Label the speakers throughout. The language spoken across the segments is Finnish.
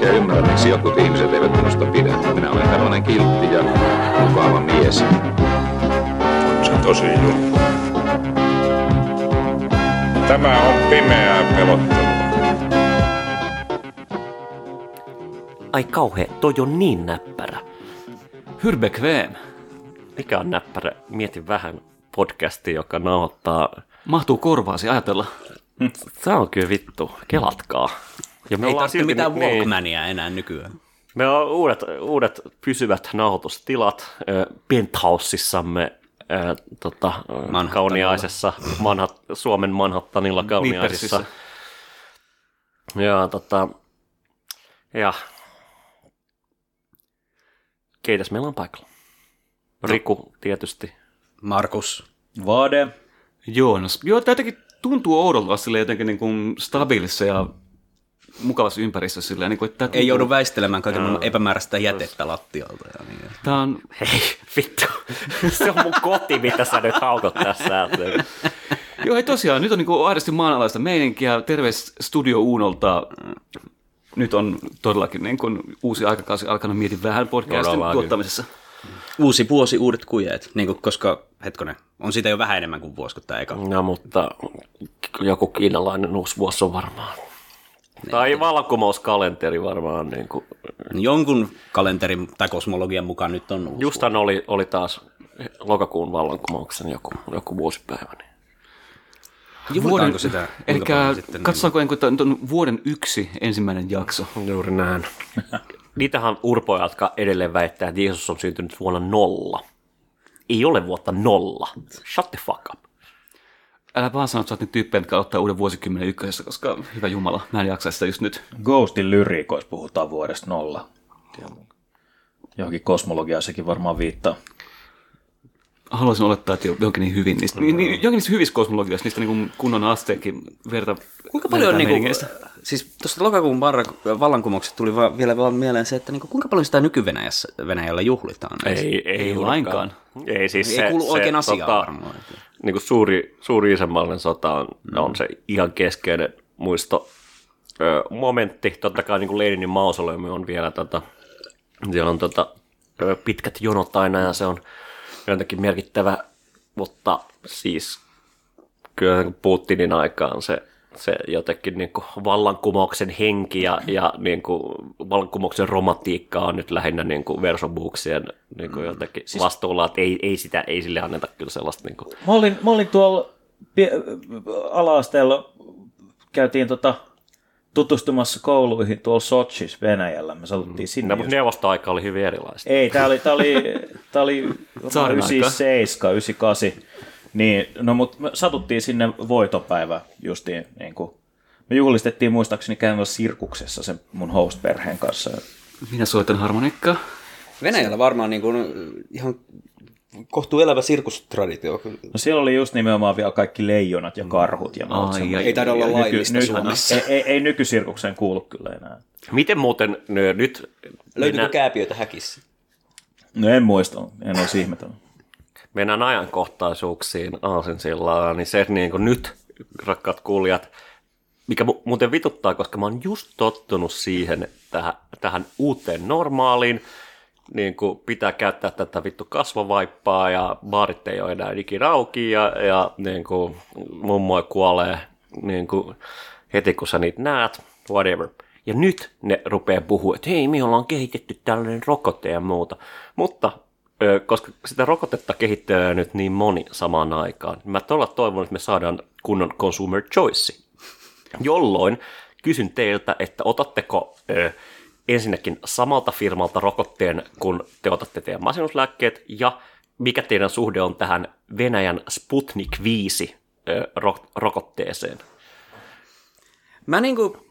Speaker 1: oikein ymmärrä, miksi jotkut ihmiset eivät minusta pidä. Minä olen tällainen kiltti ja mukava mies.
Speaker 2: Se on tosi juttu. Tämä on pimeää pelottelua.
Speaker 3: Ai kauhe, toi on niin näppärä.
Speaker 4: Hur bekväm.
Speaker 3: Mikä on näppärä? Mietin vähän podcastia, joka nauhoittaa.
Speaker 4: Mahtuu korvaasi ajatella.
Speaker 3: Se on kyllä vittu, kelatkaa. Ja me
Speaker 5: Ei
Speaker 3: ollaan
Speaker 5: tarvitse
Speaker 3: silti
Speaker 5: mitään
Speaker 3: niin.
Speaker 5: Walkmania enää nykyään.
Speaker 3: Me on uudet, uudet pysyvät nauhoitustilat äh, penthouseissamme äh, tota,
Speaker 5: Manhattanilla.
Speaker 3: kauniaisessa Manhat, Suomen Manhattanilla kauniaisessa.
Speaker 4: Nippersissä.
Speaker 3: Ja tota, ja keitäs meillä on paikalla? Riku tietysti.
Speaker 5: Markus.
Speaker 6: Vade.
Speaker 4: Joonas. Joo, tämä jotenkin tuntuu oudolta silleen jotenkin niin kuin stabiilissa ja mukavassa ympäristössä. Silleen, niin kuin, että tämä
Speaker 5: Ei joudu väistelemään kaiken maailman epämääräistä jätettä lattialta. Ja niin.
Speaker 4: Tämä on,
Speaker 3: Hei, vittu. Se on mun koti, mitä sä nyt haukot tässä.
Speaker 4: joo, ei tosiaan, nyt on niin kuin aidosti maanalaista meininkiä. Terveys Studio Uunolta. Nyt on todellakin niin kuin uusi aikakausi alkanut mietin vähän podcastin
Speaker 3: Todellakin.
Speaker 4: tuottamisessa.
Speaker 5: Uusi vuosi, uudet kujeet. Niin kuin, koska, hetkonen, on siitä jo vähän enemmän kuin vuosi kuin tämä eka.
Speaker 3: No, mutta joku kiinalainen uusi vuosi on varmaan. Tai vallankumouskalenteri varmaan. Niin kuin.
Speaker 5: Jonkun kalenterin tai kosmologian mukaan nyt on uusi
Speaker 3: Justan oli, oli taas lokakuun vallankumouksen joku, joku vuosipäivä. Niin.
Speaker 5: Juhlitaanko sitä?
Speaker 4: Eli
Speaker 5: sitten?
Speaker 4: katsotaanko, niin että nyt on vuoden yksi ensimmäinen jakso.
Speaker 3: Juuri näin. Niitähän urpoja, jotka edelleen väittää, että Jeesus on syntynyt vuonna nolla. Ei ole vuotta nolla. Shut the fuck up.
Speaker 4: Älä vaan sano, että sä oot nyt tyyppejä, jotka ottaa uuden vuosikymmenen ykkösessä, koska hyvä jumala, mä en jaksa sitä just nyt.
Speaker 6: Ghostin lyriikoissa puhutaan vuodesta nolla. Johonkin kosmologiaan sekin varmaan viittaa.
Speaker 4: Haluaisin olettaa, että johonkin niin hyvin niistä, niin, niin, johonkin niistä hyvissä kosmologiassa, niistä niin kuin kunnon asteekin verta
Speaker 5: Kuinka paljon niinku,
Speaker 4: meiningeistä.
Speaker 5: siis tuosta lokakuun barra- vallankumouksesta tuli vaan, vielä vaan mieleen se, että niinku, kuinka paljon sitä nyky-Venäjässä Venäjällä juhlitaan?
Speaker 3: Ei, ei,
Speaker 4: Ei lainkaan.
Speaker 3: Ei, siis
Speaker 5: Ei
Speaker 3: se,
Speaker 5: kuulu oikein
Speaker 3: se,
Speaker 5: asiaan
Speaker 3: tota,
Speaker 5: varmaan.
Speaker 3: Niin kuin suuri, suuri isänmaallinen sota on, mm. on se ihan keskeinen muisto ö, momentti. Totta kai niin kuin Leninin mausoleumi on vielä, tota, siellä on tota, ö, pitkät jonot aina ja se on jotenkin merkittävä, mutta siis kyllä niin Putinin aikaan se, se jotenkin niin kuin vallankumouksen henki ja, ja niin kuin vallankumouksen romantiikka on nyt lähinnä niin kuin versobuuksien niin kuin jotenkin siis, vastuulla, että ei, ei, sitä, ei sille anneta kyllä sellaista niin kuin,
Speaker 6: Mä olin, mä olin tuolla ala-asteella, käytiin tota, tutustumassa kouluihin tuolla Sochis Venäjällä. Me satuttiin sinne.
Speaker 3: Ne,
Speaker 6: just-
Speaker 3: neuvostoaika oli hyvin erilaista.
Speaker 6: Ei, tää oli, tää oli, tää oli
Speaker 4: Tsaarin aika.
Speaker 6: 97, 98. Niin, no mut me satuttiin sinne voitopäivä justiin, niin kuin, me juhlistettiin muistaakseni käymällä sirkuksessa sen mun host-perheen kanssa.
Speaker 4: Minä soitan harmonikkaa.
Speaker 5: Venäjällä varmaan niinku, ihan kohtuu elävä sirkustraditio.
Speaker 6: No siellä oli just nimenomaan vielä kaikki leijonat ja karhut ja muut
Speaker 4: Ai, ai,
Speaker 5: Ei taida olla
Speaker 6: Nyky-
Speaker 5: laillista
Speaker 6: nyt-
Speaker 5: Suomessa.
Speaker 6: Ei, ei, ei nykysirkukseen kuulu kyllä enää.
Speaker 3: Miten muuten nö, nyt
Speaker 5: Löytyykö
Speaker 3: mennään,
Speaker 5: kääpiöitä häkissä?
Speaker 6: No en muista, en olisi ihmetellyt.
Speaker 3: Mennään ajankohtaisuuksiin aasinsillaan, niin se niin kuin nyt, rakkaat kuulijat, mikä mu- muuten vituttaa, koska mä oon just tottunut siihen, tähän, tähän uuteen normaaliin, niin kuin pitää käyttää tätä vittu kasvovaippaa ja baarit ei ole enää ikinä auki ja, ja niin kuin mummoi kuolee niin kuin heti kun sä niitä näet, whatever. Ja nyt ne rupeaa puhua, että hei, me ollaan kehitetty tällainen rokote ja muuta. Mutta koska sitä rokotetta kehittelee nyt niin moni samaan aikaan, niin mä todella toivon, että me saadaan kunnon consumer choice. Jolloin kysyn teiltä, että otatteko ö, ensinnäkin samalta firmalta rokotteen, kun te otatte teidän masennuslääkkeet, ja mikä teidän suhde on tähän Venäjän Sputnik 5 ö, ro- rokotteeseen?
Speaker 5: Mä niinku,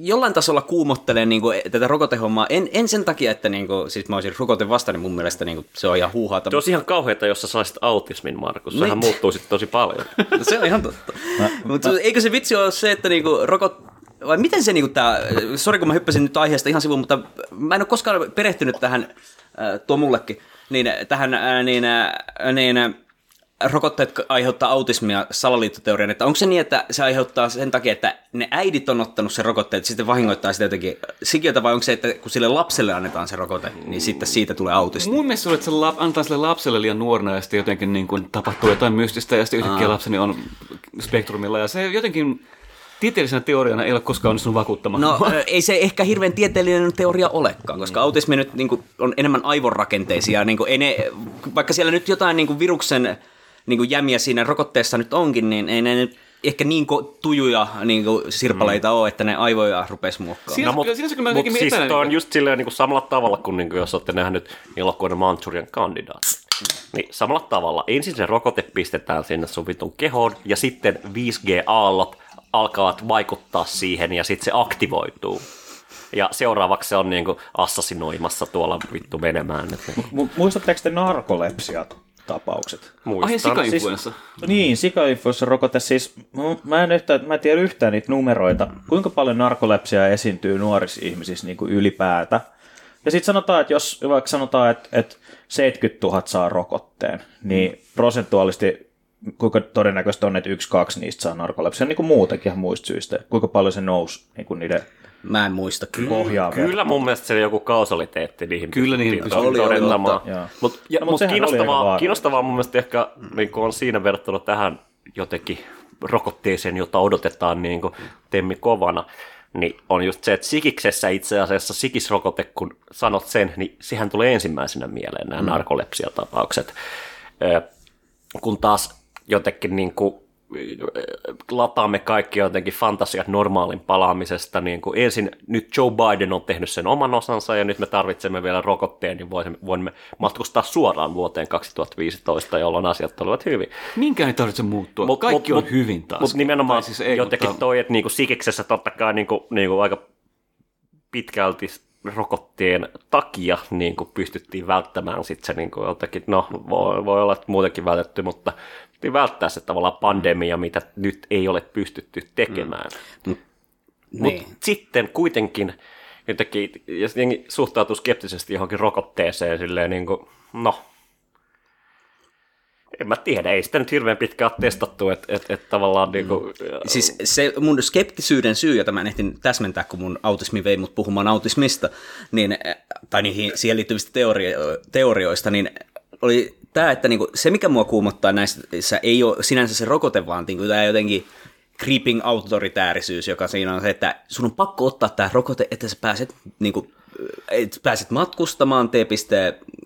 Speaker 5: jollain tasolla kuumottelen niin kuin, tätä rokotehommaa. En, en sen takia, että niin kuin, siis mä olisin rokote vasta, niin mun mielestä niin kuin, se on ihan huuhaata.
Speaker 3: Se olisi ihan kauheata, jos sä saisit autismin, Markus. Sehän
Speaker 5: Niin.
Speaker 3: muuttuu sitten tosi paljon.
Speaker 5: se on ihan totta. Mutta eikö se vitsi ole se, että niinku rokot... Vai miten se niinku tää... Sori kun mä hyppäsin nyt aiheesta ihan sivuun, mutta mä en ole koskaan perehtynyt tähän, äh, tuo mullekin, niin tähän äh, niin, äh, niin, äh, rokotteet aiheuttaa autismia salaliittoteorian, että onko se niin, että se aiheuttaa sen takia, että ne äidit on ottanut sen rokotteen, että sitten vahingoittaa sitä jotenkin sikiötä, vai onko se, että kun sille lapselle annetaan se rokote, niin sitten siitä tulee autisti?
Speaker 4: Mun mielestä se on, että se lap, antaa sille lapselle liian nuorena ja sitten jotenkin niin kuin tapahtuu jotain mystistä ja sitten yhtäkkiä lapseni on spektrumilla ja se jotenkin tieteellisenä teoriana ei ole koskaan onnistunut vakuuttamaan.
Speaker 5: No ei se ehkä hirveän tieteellinen teoria olekaan, koska autismi nyt niin kuin, on enemmän aivonrakenteisia. Niin kuin, ei ne, vaikka siellä nyt jotain niin kuin viruksen niin kuin jämiä siinä rokotteessa nyt onkin, niin ei ne nyt ehkä niin ko- tujuja niin kuin sirpaleita mm. ole, että ne aivoja rupesi muokkaamaan.
Speaker 4: Siinä-
Speaker 3: No, mutta
Speaker 4: siinä se kyllä
Speaker 3: mut
Speaker 4: jotenkin
Speaker 3: siis toi on
Speaker 4: niin-
Speaker 3: just silleen niin kuin samalla tavalla kuin, niin kuin jos olette nähnyt elokuvan Manchurian kandidaatti. Niin samalla tavalla ensin se rokote pistetään sinne sun vitun kehoon ja sitten 5G-aallot alkavat vaikuttaa siihen ja sitten se aktivoituu. Ja seuraavaksi se on niin kuin assassinoimassa tuolla vittu menemään. Et niin
Speaker 6: Mu- Muistatteko te narkolepsia-tapaukset?
Speaker 4: Ai
Speaker 3: muistan.
Speaker 4: sikainfluenssa.
Speaker 6: Niin, sikainfluenssa rokote siis, mä en, yhtään, mä en tiedä yhtään niitä numeroita, kuinka paljon narkolepsiaa esiintyy nuorissa ihmisissä niin kuin ylipäätä. Ja sitten sanotaan, että jos vaikka sanotaan, että, että 70 000 saa rokotteen, niin prosentuaalisesti kuinka todennäköistä on, että yksi, kaksi niistä saa narkolepsia, niin kuin muutenkin ihan muista syistä, kuinka paljon se nousi niin kuin niiden
Speaker 5: Mä en muista kyllä.
Speaker 6: pohjaa.
Speaker 3: Kyllä mun mielestä se joku kausaliteetti niihin
Speaker 4: Kyllä niihin
Speaker 3: pystyttiin.
Speaker 5: Oli, oli, mutta-
Speaker 6: Joo.
Speaker 3: Mut, ja,
Speaker 6: No,
Speaker 3: mut
Speaker 6: mut oli
Speaker 3: kiinnostavaa, kiinnostavaa mun mielestä ehkä niin on siinä verrattuna tähän jotenkin rokotteeseen, jota odotetaan niin kuin temmi kovana, niin on just se, että sikiksessä itse asiassa sikisrokote, kun sanot sen, niin sehän tulee ensimmäisenä mieleen nämä mm. narkolepsiatapaukset. Ö, kun taas jotenkin niin kuin lataamme kaikki jotenkin fantasiat normaalin palaamisesta. Niin kuin ensin nyt Joe Biden on tehnyt sen oman osansa ja nyt me tarvitsemme vielä rokotteen, niin voimme, voimme matkustaa suoraan vuoteen 2015, jolloin asiat olivat hyvin.
Speaker 4: Minkään ei tarvitse muuttua.
Speaker 3: Mut-
Speaker 4: Kaikki
Speaker 3: mut-
Speaker 4: on hyvin taas.
Speaker 3: Mutta nimenomaan
Speaker 4: Tai siis ei,
Speaker 3: jotenkin
Speaker 4: mutta-
Speaker 3: toi, että niinku sikiksessä totta kai niinku, niinku aika pitkälti rokotteen takia niin kuin pystyttiin välttämään sit se niin kuin jotenkin, no voi, voi olla, että muutenkin vältetty, mutta pystyttiin välttää se tavallaan pandemia, mitä nyt ei ole pystytty tekemään. Mm. Mutta
Speaker 5: Niin.
Speaker 3: sitten kuitenkin jotenkin, jos jengi suhtautuu skeptisesti johonkin rokotteeseen silleen niin kuin, no, en mä tiedä, ei sitä nyt hirveän pitkään testattu, että et, et tavallaan niin kuin,
Speaker 5: Siis se mun skeptisyyden syy, jota mä en ehtinyt täsmentää, kun mun autismi vei mut puhumaan autismista, niin, tai niihin siihen liittyvistä teorio- teorioista, niin oli tämä, että niinku, se mikä mua kuumottaa näissä ei ole sinänsä se rokote, vaan niinku, tämä jotenkin creeping autoritäärisyys, joka siinä on se, että sun on pakko ottaa tämä rokote, että sä pääset, niinku, et pääset matkustamaan, T.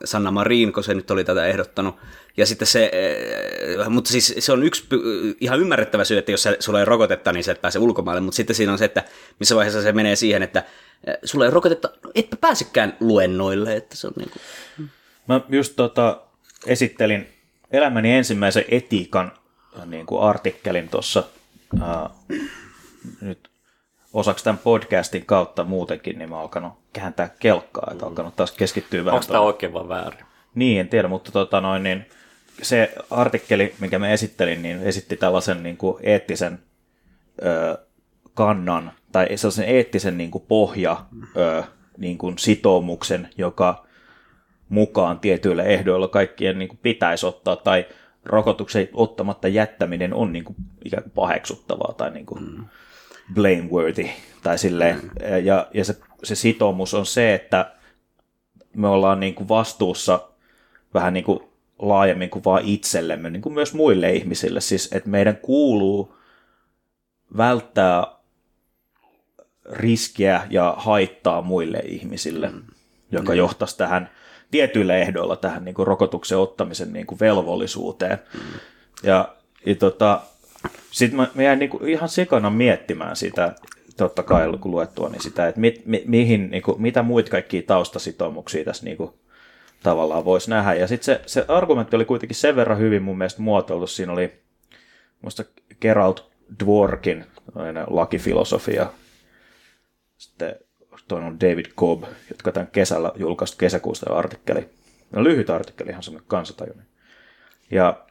Speaker 5: Sanna Marin, kun se nyt oli tätä ehdottanut. Ja sitten se, eh, mutta siis se on yksi ihan ymmärrettävä syy, että jos sulla ei rokotetta, niin sä et pääse ulkomaille, mutta sitten siinä on se, että missä vaiheessa se menee siihen, että eh, sulla ei rokotetta, no etpä pääsekään luennoille, että se on niin kuin...
Speaker 6: Mä just tota, esittelin elämäni ensimmäisen etiikan äh, niin kuin artikkelin tuossa äh, nyt osaksi tämän podcastin kautta muutenkin, niin mä oon alkanut kääntää kelkkaa, että alkanut taas keskittyä vähän.
Speaker 3: onko tämä oikein vai väärin?
Speaker 6: Niin, en tiedä, mutta tota noin, niin se artikkeli, minkä mä esittelin, niin esitti tällaisen niin kuin eettisen ö, kannan, tai sellaisen eettisen niin kuin pohja ö, niin kuin sitoumuksen, joka mukaan tietyillä ehdoilla kaikkien niin kuin pitäisi ottaa, tai rokotuksen ottamatta jättäminen on niin kuin ikään kuin paheksuttavaa tai niin kuin mm. Blameworthy. Tai silleen. Mm. Ja, ja se, se sitoumus on se, että me ollaan niin kuin vastuussa vähän niin kuin laajemmin kuin vaan itsellemme, niin kuin myös muille ihmisille. Siis, että meidän kuuluu välttää riskiä ja haittaa muille ihmisille, mm. joka johtaisi tähän tietyillä ehdoilla tähän niin kuin rokotuksen ottamisen niin kuin velvollisuuteen. Mm. Ja, ja tota, sitten mä, mä jäin niin kuin ihan sekana miettimään sitä, totta kai kun luettua, niin sitä, että mit, mi, mihin, niin kuin, mitä muita kaikkia taustasitoumuksia tässä niin kuin, tavallaan voisi nähdä. Ja sitten se, se argumentti oli kuitenkin sen verran hyvin mun mielestä muotoiltu. Siinä oli muista Gerald Dworkin lakifilosofia sitten toinen on David Cobb, jotka tämän kesällä julkaistu kesäkuusta artikkeli. No, lyhyt artikkeli, ihan semmoinen kansatajuinen. Ja,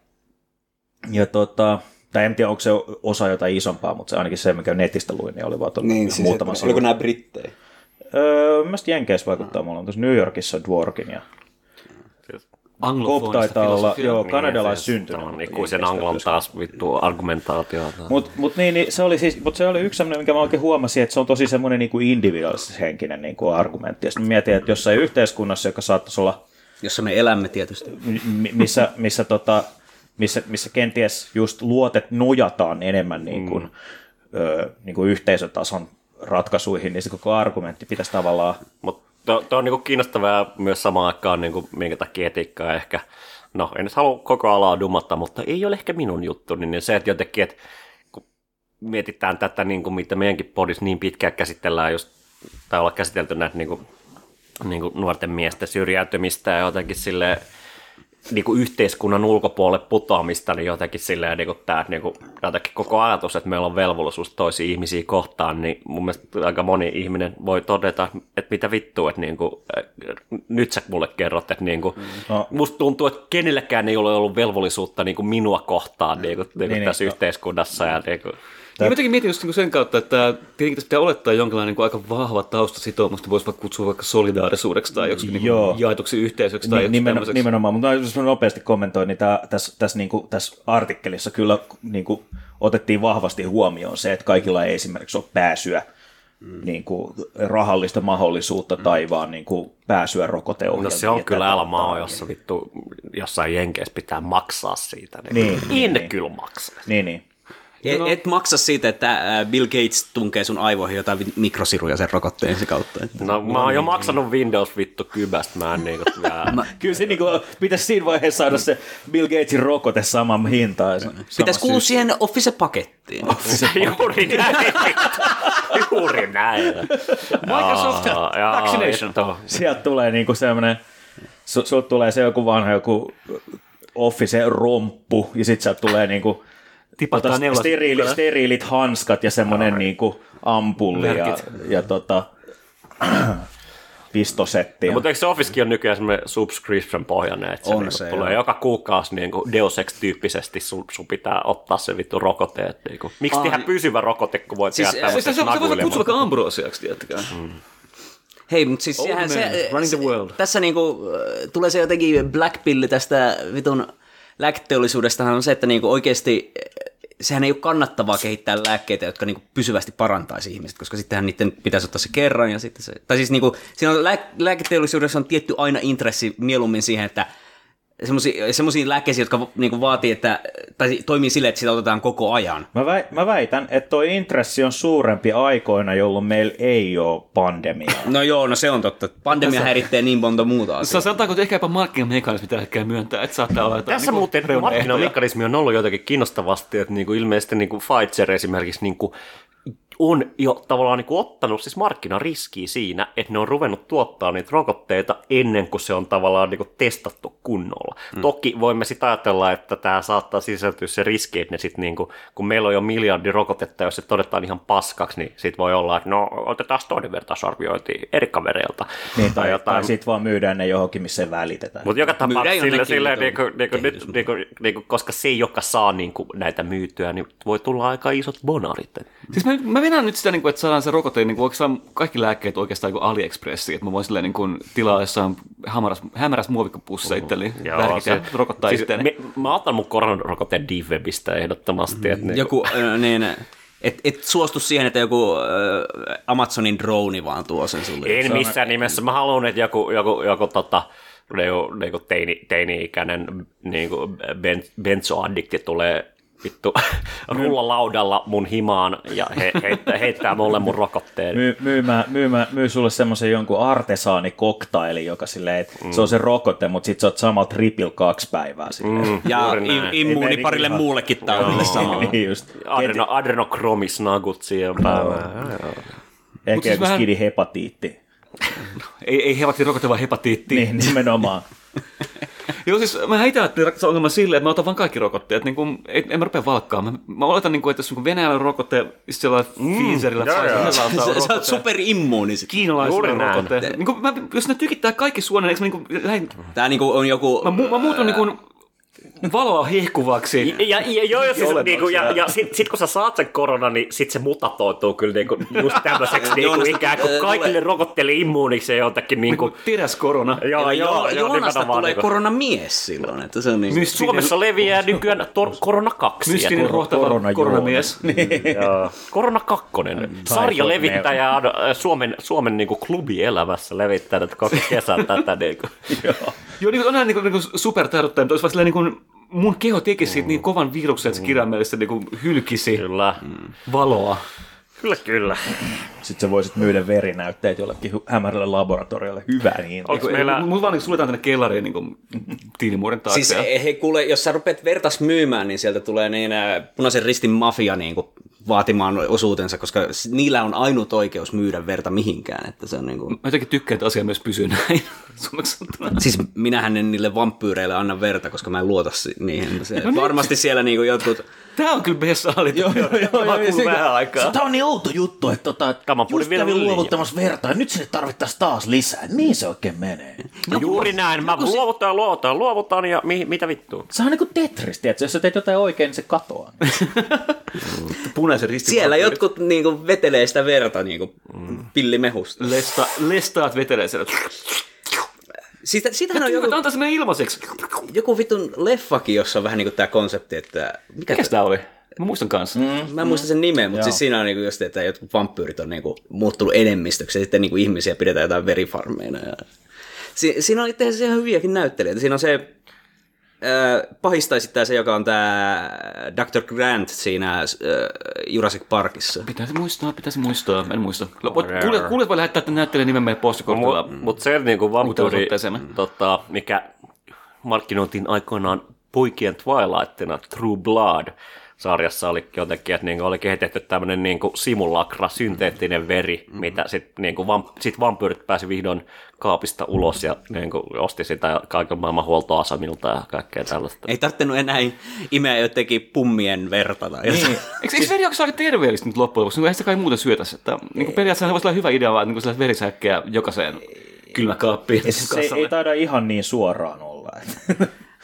Speaker 6: ja tota, tai en tiedä, onko se osa jotain isompaa, mutta se ainakin se, mikä netistä luin, niin oli vaan
Speaker 5: Niin, siis
Speaker 6: muutama sivu.
Speaker 5: oliko nämä brittejä?
Speaker 6: Öö, Mielestäni Jenkeissä vaikuttaa mulla on tuossa New Yorkissa Dworkin ja Cobb
Speaker 4: Anglofonista
Speaker 6: taitaa olla, joo,
Speaker 3: Niin,
Speaker 6: kanadalais
Speaker 3: se-
Speaker 6: syntynyt.
Speaker 3: on
Speaker 6: mutta
Speaker 3: Ikuisen
Speaker 6: Jenkeistä
Speaker 3: anglon taas vittu argumentaatiota.
Speaker 6: Mutta mut niin, niin, se oli siis, mut se oli yksi semmoinen, mikä mä oikein huomasin, että se on tosi semmoinen niin kuin individuaalishenkinen niin kuin argumentti. Ja sitten mä mietin, että jossain yhteiskunnassa, joka saattaisi olla,
Speaker 5: Jossa me elämme tietysti.
Speaker 6: mi- missä, missä, tota, missä, missä kenties just luotet nojataan enemmän niin kuin, mm. ö, niin kuin yhteisötason ratkaisuihin, niin se koko argumentti pitäisi tavallaan
Speaker 3: Mutta to, to on niinku kiinnostavaa myös samaan aikaan, niinku, minkä takia etiikkaa ehkä, no en nyt halua koko alaa dumata, mutta ei ole ehkä minun juttu, niin, niin se, että jotenkin, että kun mietitään tätä, niin kuin, mitä meidänkin podissa niin pitkään käsitellään, just, tai olla käsitelty näitä niin kuin, niin kuin nuorten miesten syrjäytymistä ja jotenkin silleen, niin kuin yhteiskunnan ulkopuolelle putoamista, niin jotenkin silleen niin kuin tämä niin kuin, jotenkin koko ajatus, että meillä on velvollisuus toisia ihmisiä kohtaan, niin mun mielestä aika moni ihminen voi todeta, että mitä vittua, että niin kuin, nyt sä mulle kerrot, että niin kuin,
Speaker 6: No.
Speaker 3: musta tuntuu, että kenelläkään ei ole ollut velvollisuutta niin kuin minua kohtaan niin kuin, niin kuin
Speaker 6: Niin,
Speaker 3: tässä
Speaker 6: niin.
Speaker 3: yhteiskunnassa. Ja, niin kuin,
Speaker 4: Niin mä jotenkin mietin just niinku sen kautta, että tietenkin tässä pitää olettaa jonkinlainen niin aika vahva taustasitoumus, voisi vaikka kutsua vaikka solidaarisuudeksi tai joksikin niin jaetuksi yhteisöksi tai
Speaker 6: Ni-
Speaker 4: joksikin
Speaker 6: nimen, nimenomaan, mutta jos mä nopeasti kommentoin, niin tää, tässä, tässä, niin kuin, tässä artikkelissa kyllä niin kuin, otettiin vahvasti huomioon se, että kaikilla ei esimerkiksi ole pääsyä mm. niin kuin, rahallista mahdollisuutta mm. tai vaan niin kuin, pääsyä rokoteohjelmiin.
Speaker 3: No se on kyllä
Speaker 6: tätä
Speaker 3: älä maa,
Speaker 6: tai-
Speaker 3: jossa vittu jossain jenkeissä pitää maksaa siitä.
Speaker 6: Niin,
Speaker 3: en
Speaker 6: niin, niin.
Speaker 3: kyllä maksa.
Speaker 6: Niin, niin.
Speaker 5: Et, et maksa siitä, että ä, Bill Gates tunkee sun aivoihin jotain mikrosiruja sen rokotteen se kautta. että-
Speaker 3: No mä oon jo maksanut Windows vittu kybästä, mä en niinku vielä...
Speaker 6: Kyllä se niin kuin, pitäisi siinä vaiheessa saada se Bill Gatesin rokote saman hintaan.
Speaker 5: Pitäisi kuulua siihen Office-pakettiin.
Speaker 3: Juuri näin. Juuri näin.
Speaker 4: Microsoft
Speaker 3: Jaa, jaa,
Speaker 4: Vaccination.
Speaker 3: vittu.
Speaker 6: Sieltä tulee niinku semmoinen, su, sulta tulee se joku vanha joku Office romppu, ja sitten sieltä tulee niinku
Speaker 4: Tipahtaa neulas-
Speaker 6: steriili, steriilit hanskat ja semmoinen niinku ampulli ja,
Speaker 4: Merkit.
Speaker 6: ja tota, pistosetti. Ja,
Speaker 3: Mutta eikö se Officekin on nykyään semmoinen subscription pohjainen, että se,
Speaker 5: On
Speaker 3: niinku
Speaker 5: se,
Speaker 3: tulee
Speaker 5: joo.
Speaker 3: joka kuukausi niinku Deus Ex-tyyppisesti, sun, sun pitää ottaa se vittu rokote. et Niinku. Miksi
Speaker 5: Ai.
Speaker 3: tehdä pysyvä rokote, kun voit
Speaker 5: Siis,
Speaker 3: tehdä
Speaker 5: äh,
Speaker 4: Se, se,
Speaker 3: tämmöisen
Speaker 4: se, se voi kutsua vaikka ambrosiaksi, tiedättekään.
Speaker 5: Hei, mutta siis sehän, se,
Speaker 4: running
Speaker 5: se,
Speaker 4: the world.
Speaker 5: tässä niinku, äh, tulee se jotenkin black pilli tästä vitun lääketeollisuudestahan on se, että niinku oikeasti sehän ei ole kannattavaa kehittää lääkkeitä, jotka niinku pysyvästi parantaisi ihmiset, koska sittenhän niiden pitäisi ottaa se kerran ja sitten se, tai siis niinku, siinä on lää, lääketeollisuudessa on tietty aina intressi mieluummin siihen, että semmoisiin lääkkeisiin, jotka niinku vaatii, että, tai toimii silleen, että sitä otetaan koko ajan.
Speaker 6: mä, väi, mä väitän, että tuo intressi on suurempi aikoina, jolloin meillä ei ole pandemiaa.
Speaker 5: No joo, no se on totta. Pandemia häiritsee niin monta muuta asiaa.
Speaker 4: Sa- Sanotaanko, että ehkä jopa markkinamekanismi tällä hetkellä myöntää, että saattaa olla jotain
Speaker 3: Tässä
Speaker 4: niinku
Speaker 3: muuten markkinamekanismi on ollut jotenkin kiinnostavasti, että niinku ilmeisesti niinku Pfizer esimerkiksi niinku on jo tavallaan niinku ottanut siis markkinariskiä siinä, että ne on ruvennut tuottaa niitä rokotteita ennen kuin se on tavallaan niinku testattu kunnolla. Mm. Toki voimme sitten ajatella, että tämä saattaa sisältyä se riski, että ne sit niinku, kun meillä on jo miljardi rokotetta, jos se todetaan ihan paskaksi, niin sit voi olla, että no otetaan toinen vertaisarviointi eri kavereilta.
Speaker 6: Niin, tai, tai sitten vaan myydään ne johonkin, missä ei välitetä.
Speaker 3: Mutta joka tapauksessa sille, sille
Speaker 5: vitun
Speaker 3: niinku, niinku, niinku, niinku, koska se, joka saa niinku, näitä myytyä, niin voi tulla aika isot bonarit.
Speaker 4: Siis mä, mä vedän nyt sitä, niin kuin, että saadaan se rokote, niin kuin oikeastaan kaikki lääkkeet oikeastaan niin AliExpressiin, että mä voin silleen niin kuin, tilaa jossain hämäräs, hämäräs muovikkopussissa itselleni värkit ja rokottaa siis, itseäni.
Speaker 3: me, mä otan mun koronarokoteen D-webistä ehdottomasti. Et niinku,
Speaker 5: Joku, äh, niin, et, et suostu siihen, että joku äh, Amazonin droni vaan tuo sen sulle.
Speaker 3: en missään nimessä. Mä haluan, että joku, joku, joku tota, niinku, niinku teini, teini-ikäinen niinku ben, benzoaddikti tulee vittu rullalaudalla mun himaan ja he, heittää, heittää mulle mun rokotteen.
Speaker 6: myy, myymä, myymä, myy sulle semmoisen jonkun artesaani-koktaili, joka silleen, että mm. se on se rokote, mutta sit sä oot samalla triple kaksi päivää silleen. Mm.
Speaker 5: Ja immuuni
Speaker 6: Ei
Speaker 5: parille
Speaker 6: ihan-
Speaker 5: muullekin taudille samalla.
Speaker 6: niin just.
Speaker 3: Adreno, adrenokromisnagut siihen päivään.
Speaker 6: Ehkä
Speaker 4: siis
Speaker 6: joku
Speaker 4: vähän-
Speaker 6: skidi hepatiitti.
Speaker 4: Ei, ei hepatiitti rokote, vaan hepatiitti.
Speaker 6: Niin, nimenomaan.
Speaker 4: Joo, siis mä itse ajattelin ratkaista ongelman silleen, että mä otan vaan kaikki rokotteet. Niin kuin, en, en mä rupea valkkaamaan. Mä, mä oletan, niin kuin, että jos on Venäjällä rokote, sellainen mm, Pfizerillä,
Speaker 3: joo.
Speaker 4: Pfizerillä on
Speaker 5: Sä, sä oot superimmuuni.
Speaker 4: Kiinalaisilla rokote. Niin kuin, mä, jos ne tykittää kaikki suonen, eikö mä, niin kuin, lähin,
Speaker 5: Tää niinku on joku...
Speaker 4: mä, mu- mä muutun niin kuin, valoa hehkuvaksi.
Speaker 3: Ja, ja, joo, ja, siis, niinku, ja,
Speaker 4: ja-
Speaker 3: sit, sit, kun sä saat sen korona, niin sit se mutatoituu kyllä niinku, just tämmöiseksi niinku,
Speaker 5: Joonasta,
Speaker 3: ikään kuin kaikille
Speaker 5: tulee-
Speaker 3: rokotteli immuuniksi ja jotakin
Speaker 4: Niin
Speaker 3: niinku,
Speaker 4: kuin teräs korona.
Speaker 3: joo, joo, joo,
Speaker 5: Joonasta
Speaker 3: nimenomaan
Speaker 5: tulee
Speaker 3: niinku-
Speaker 5: koronamies silloin, että se on niin...
Speaker 4: Mystinen,
Speaker 3: Suomessa leviää nykyään tor- korona 2.
Speaker 4: mystinen rohtava
Speaker 6: korona-
Speaker 4: koronamies.
Speaker 3: Joo. Korona 2. Sarja levittäjä on äh, Suomen, Suomen niinku klubielämässä levittänyt koko kesän tätä. Niinku.
Speaker 4: Joo, niin on näin niin kuin, niin supertartuttaja, mutta olisi vaan silleen, niin kuin, mun keho tekisi siitä niin kovan viruksen, että se kirjaimellisesti niin kuin, hylkisi
Speaker 3: Kyllä.
Speaker 4: valoa.
Speaker 3: Kyllä, kyllä.
Speaker 6: Sitten sä voisit myydä verinäytteet jollekin hämärälle laboratoriolle. Hyvä niin.
Speaker 3: Onks
Speaker 4: Meillä...
Speaker 3: meillä...
Speaker 4: Mut vaan niin suljetaan tänne kellariin niin kuin, tiilimuurin taakse.
Speaker 5: Siis
Speaker 4: ja-
Speaker 5: he kuule, jos sä rupeat vertas myymään, niin sieltä tulee niin äh, punaisen ristin mafia niin kuin, vaatimaan osuutensa, koska niillä on ainut oikeus myydä verta mihinkään. Että se on niin kuin...
Speaker 4: Mä jotenkin tykkään, että asia myös pysyy näin.
Speaker 5: Siis minähän en niille vampyyreille anna verta, koska mä en luota niihin. Se,
Speaker 4: No
Speaker 5: varmasti siellä niinku jotkut...
Speaker 4: Tää on kyllä bessaali. Joo, joo, joo. Mä kuulun vähän aikaa.
Speaker 6: Tämä on niin outo juttu, että tota,
Speaker 3: Tämä
Speaker 6: just
Speaker 3: vielä
Speaker 6: kävin luovuttamassa verta ja nyt sinne tarvittaisiin taas lisää. Niin se oikein menee.
Speaker 3: No, Juuri näin. Mä luovutan, luovutan, luovutan ja mi, mitä vittua?
Speaker 6: Se on niin kuin Tetris, tiedätkö? Jos sä teet jotain oikein, niin se katoaa.
Speaker 4: Punaisen ristin
Speaker 5: Siellä
Speaker 4: vampyyrit.
Speaker 5: jotkut niinku vetelee sitä verta niinku
Speaker 3: Mm.
Speaker 5: pillimehusta.
Speaker 4: Lesta, lestaat vetelee siellä.
Speaker 5: Siis, siitähän on
Speaker 4: Joku... Antaa se meidän ilmaiseksi.
Speaker 5: joku vitun leffakin, jossa on vähän niinku tää konsepti, että... Mikä
Speaker 4: Mikäs tää oli? Mä muistan kanssa. Mm.
Speaker 5: Mä en muista sen nimen, mutta
Speaker 6: Joo.
Speaker 5: siis siinä on niinku just, että jotkut vampyyrit on niinku muuttunut enemmistöksi ja sitten niinku ihmisiä pidetään jotain verifarmeina. Ja... Si- siinä on itse asiassa ihan hyviäkin näyttelijöitä. Siinä on se pahista esittää se, joka on tämä Dr. Grant siinä äh, Jurassic Parkissa.
Speaker 4: Pitäisi muistaa, pitäisi muistaa. En muista. Kuulijat, kuulijat voi lähettää tämän näyttelijän nimen meille postikortilla.
Speaker 3: Mutta mut se niinku vampyyri,
Speaker 4: osoitteeseemme.
Speaker 3: tota, mikä markkinoitiin aikoinaan poikien Twilighttina, True Blood, sarjassa oli jotenkin, että niinku oli kehitetty tämmöinen niinku simulakra, synteettinen veri, mm. mitä sitten niinku vamp, sit vampyyrit pääsi vihdoin kaapista ulos ja niinku osti sitä kaiken maailman huoltoasemilta ja kaikkea tällaista.
Speaker 5: Ei tarvinnut enää imeä jotenkin pummien verta tai jotain.
Speaker 4: Eikö, eikö veri ole aika terveellistä nyt loppujen lopuksi? Niin eihän sitä kai muuta syötäisi. Että, niin kuin periaatteessa se voisi olla hyvä idea vaan niin kuin verisäkkejä jokaiseen kylmäkaappiin.
Speaker 6: Se ei, ei taida ihan niin suoraan olla.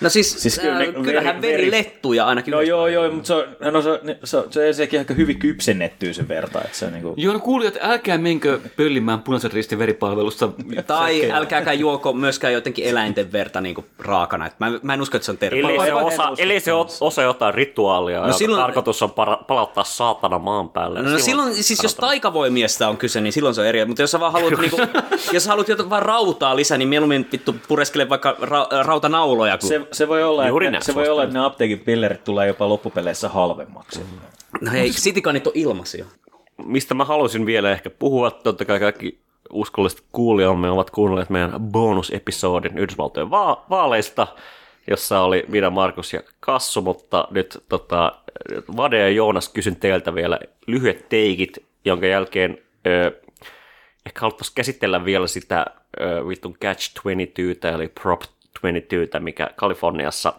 Speaker 5: No siis,
Speaker 6: Siis kyllä
Speaker 5: äh,
Speaker 6: ne-
Speaker 5: kyllähän
Speaker 6: veri-
Speaker 5: verilettuja ainakin.
Speaker 6: No joo, joo, mutta se on, no se, on- se, on- se on sekin aika hyvin kypsennettyä se verta. Että se on niinku,
Speaker 4: Joo, no kuulijat, älkää menkö pöllimään punaisen ristin veripalvelusta.
Speaker 5: Tai älkääkä juoko myöskään jotenkin eläinten verta niin raakana. Et mä, mä en usko, että se on terve.
Speaker 3: Eli se, osa, eli se osa jotain rituaalia, no
Speaker 5: silloin-
Speaker 3: silloin... tarkoitus on para, palauttaa saatana maan päälle.
Speaker 5: No, no silloin, siis jos taikavoimiesta on kyse, niin silloin se on eri. Mutta jos sä vaan haluat, niinku, jos haluat jotain vaan rautaa lisää, niin mieluummin vittu pureskele vaikka ra- rautanauloja. Kun...
Speaker 6: se, se, voi olla,
Speaker 3: Juuri
Speaker 6: että, se voi olla, että ne apteekin pillerit tulee jopa loppupeleissä halvemmaksi.
Speaker 5: No hei, sitikanit on ilmaisia.
Speaker 3: mistä mä haluaisin vielä ehkä puhua, totta kai kaikki uskolliset kuulijamme ovat kuunnelleet meidän bonusepisodin Yhdysvaltojen va- vaaleista, jossa oli Vida, Markus ja Kassu, mutta nyt tota, Vade ja Joonas kysyn teiltä vielä lyhyet teikit, jonka jälkeen ö, ehkä haluttaisiin käsitellä vielä sitä ö, vittun Catch-22, eli Prop 22, mikä Kaliforniassa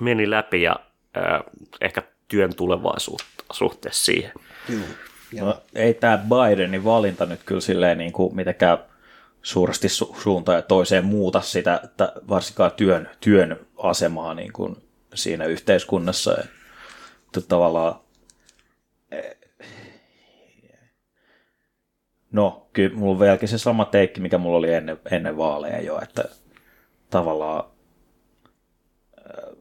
Speaker 3: meni läpi ja ö, ehkä työn tulevaisuutta suhteessa siihen.
Speaker 6: No, ei tämä Bidenin valinta nyt kyllä silleen niin kuin mitenkään suuresti su- suuntaan ja toiseen muuta sitä, että varsinkaan työn, työn asemaa niin kuin siinä yhteiskunnassa. Että tavallaan, eh, no kyllä mulla on vieläkin se sama teikki, mikä mulla oli ennen, ennen vaaleja jo, että tavallaan eh,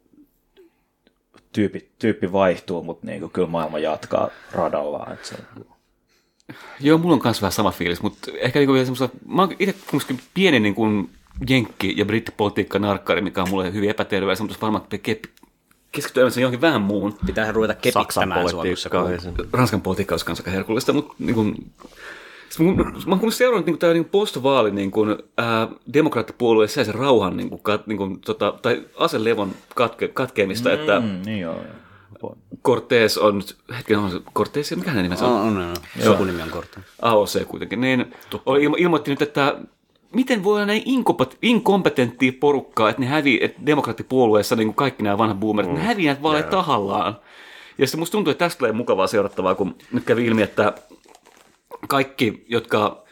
Speaker 6: tyyppi, tyyppi vaihtuu, mutta niin kuin kyllä maailma jatkaa radallaan. Että se,
Speaker 4: Joo, mulla on myös vähän sama fiilis, mutta ehkä niinku vielä semmoista, mä oon itse kumminkin pieni niin kuin jenkki- ja brittipolitiikka narkkari, mikä on mulle hyvin epäterveellistä, mutta varmaan ke- keskittyy enemmän johonkin vähän muun.
Speaker 5: Pitää ruveta
Speaker 3: Saksan
Speaker 5: kepittämään Suomessa.
Speaker 3: se-
Speaker 4: Ranskan politiikka olisi kanssa aika herkullista, mutta niin kuin, mun, mä oon seurannut niin tämä niin postvaali niin kuin, ää, demokraattipuolueen sisäisen rauhan niin kuin, kat, niin kuin, tota, tai aselevon katke, katkeamista, mm. että
Speaker 6: mm, niin joo. joo.
Speaker 4: Cortez on, hetken on se Cortez, mikä hänen nimensä on?
Speaker 5: On, on, on. Sukunimi on kortti.
Speaker 4: AOC kuitenkin, niin oli ilmo- ilmoitti nyt, että miten voi olla näin inkompetenttia porukkaa, että ne hävii, että demokraattipuolueessa niin kuin kaikki nämä vanhat boomerit, mm. ne hävii näitä vaaleja tahallaan. Ja sitten musta tuntuu, että tästä tulee mukavaa seurattavaa, kun nyt kävi ilmi, että kaikki, jotka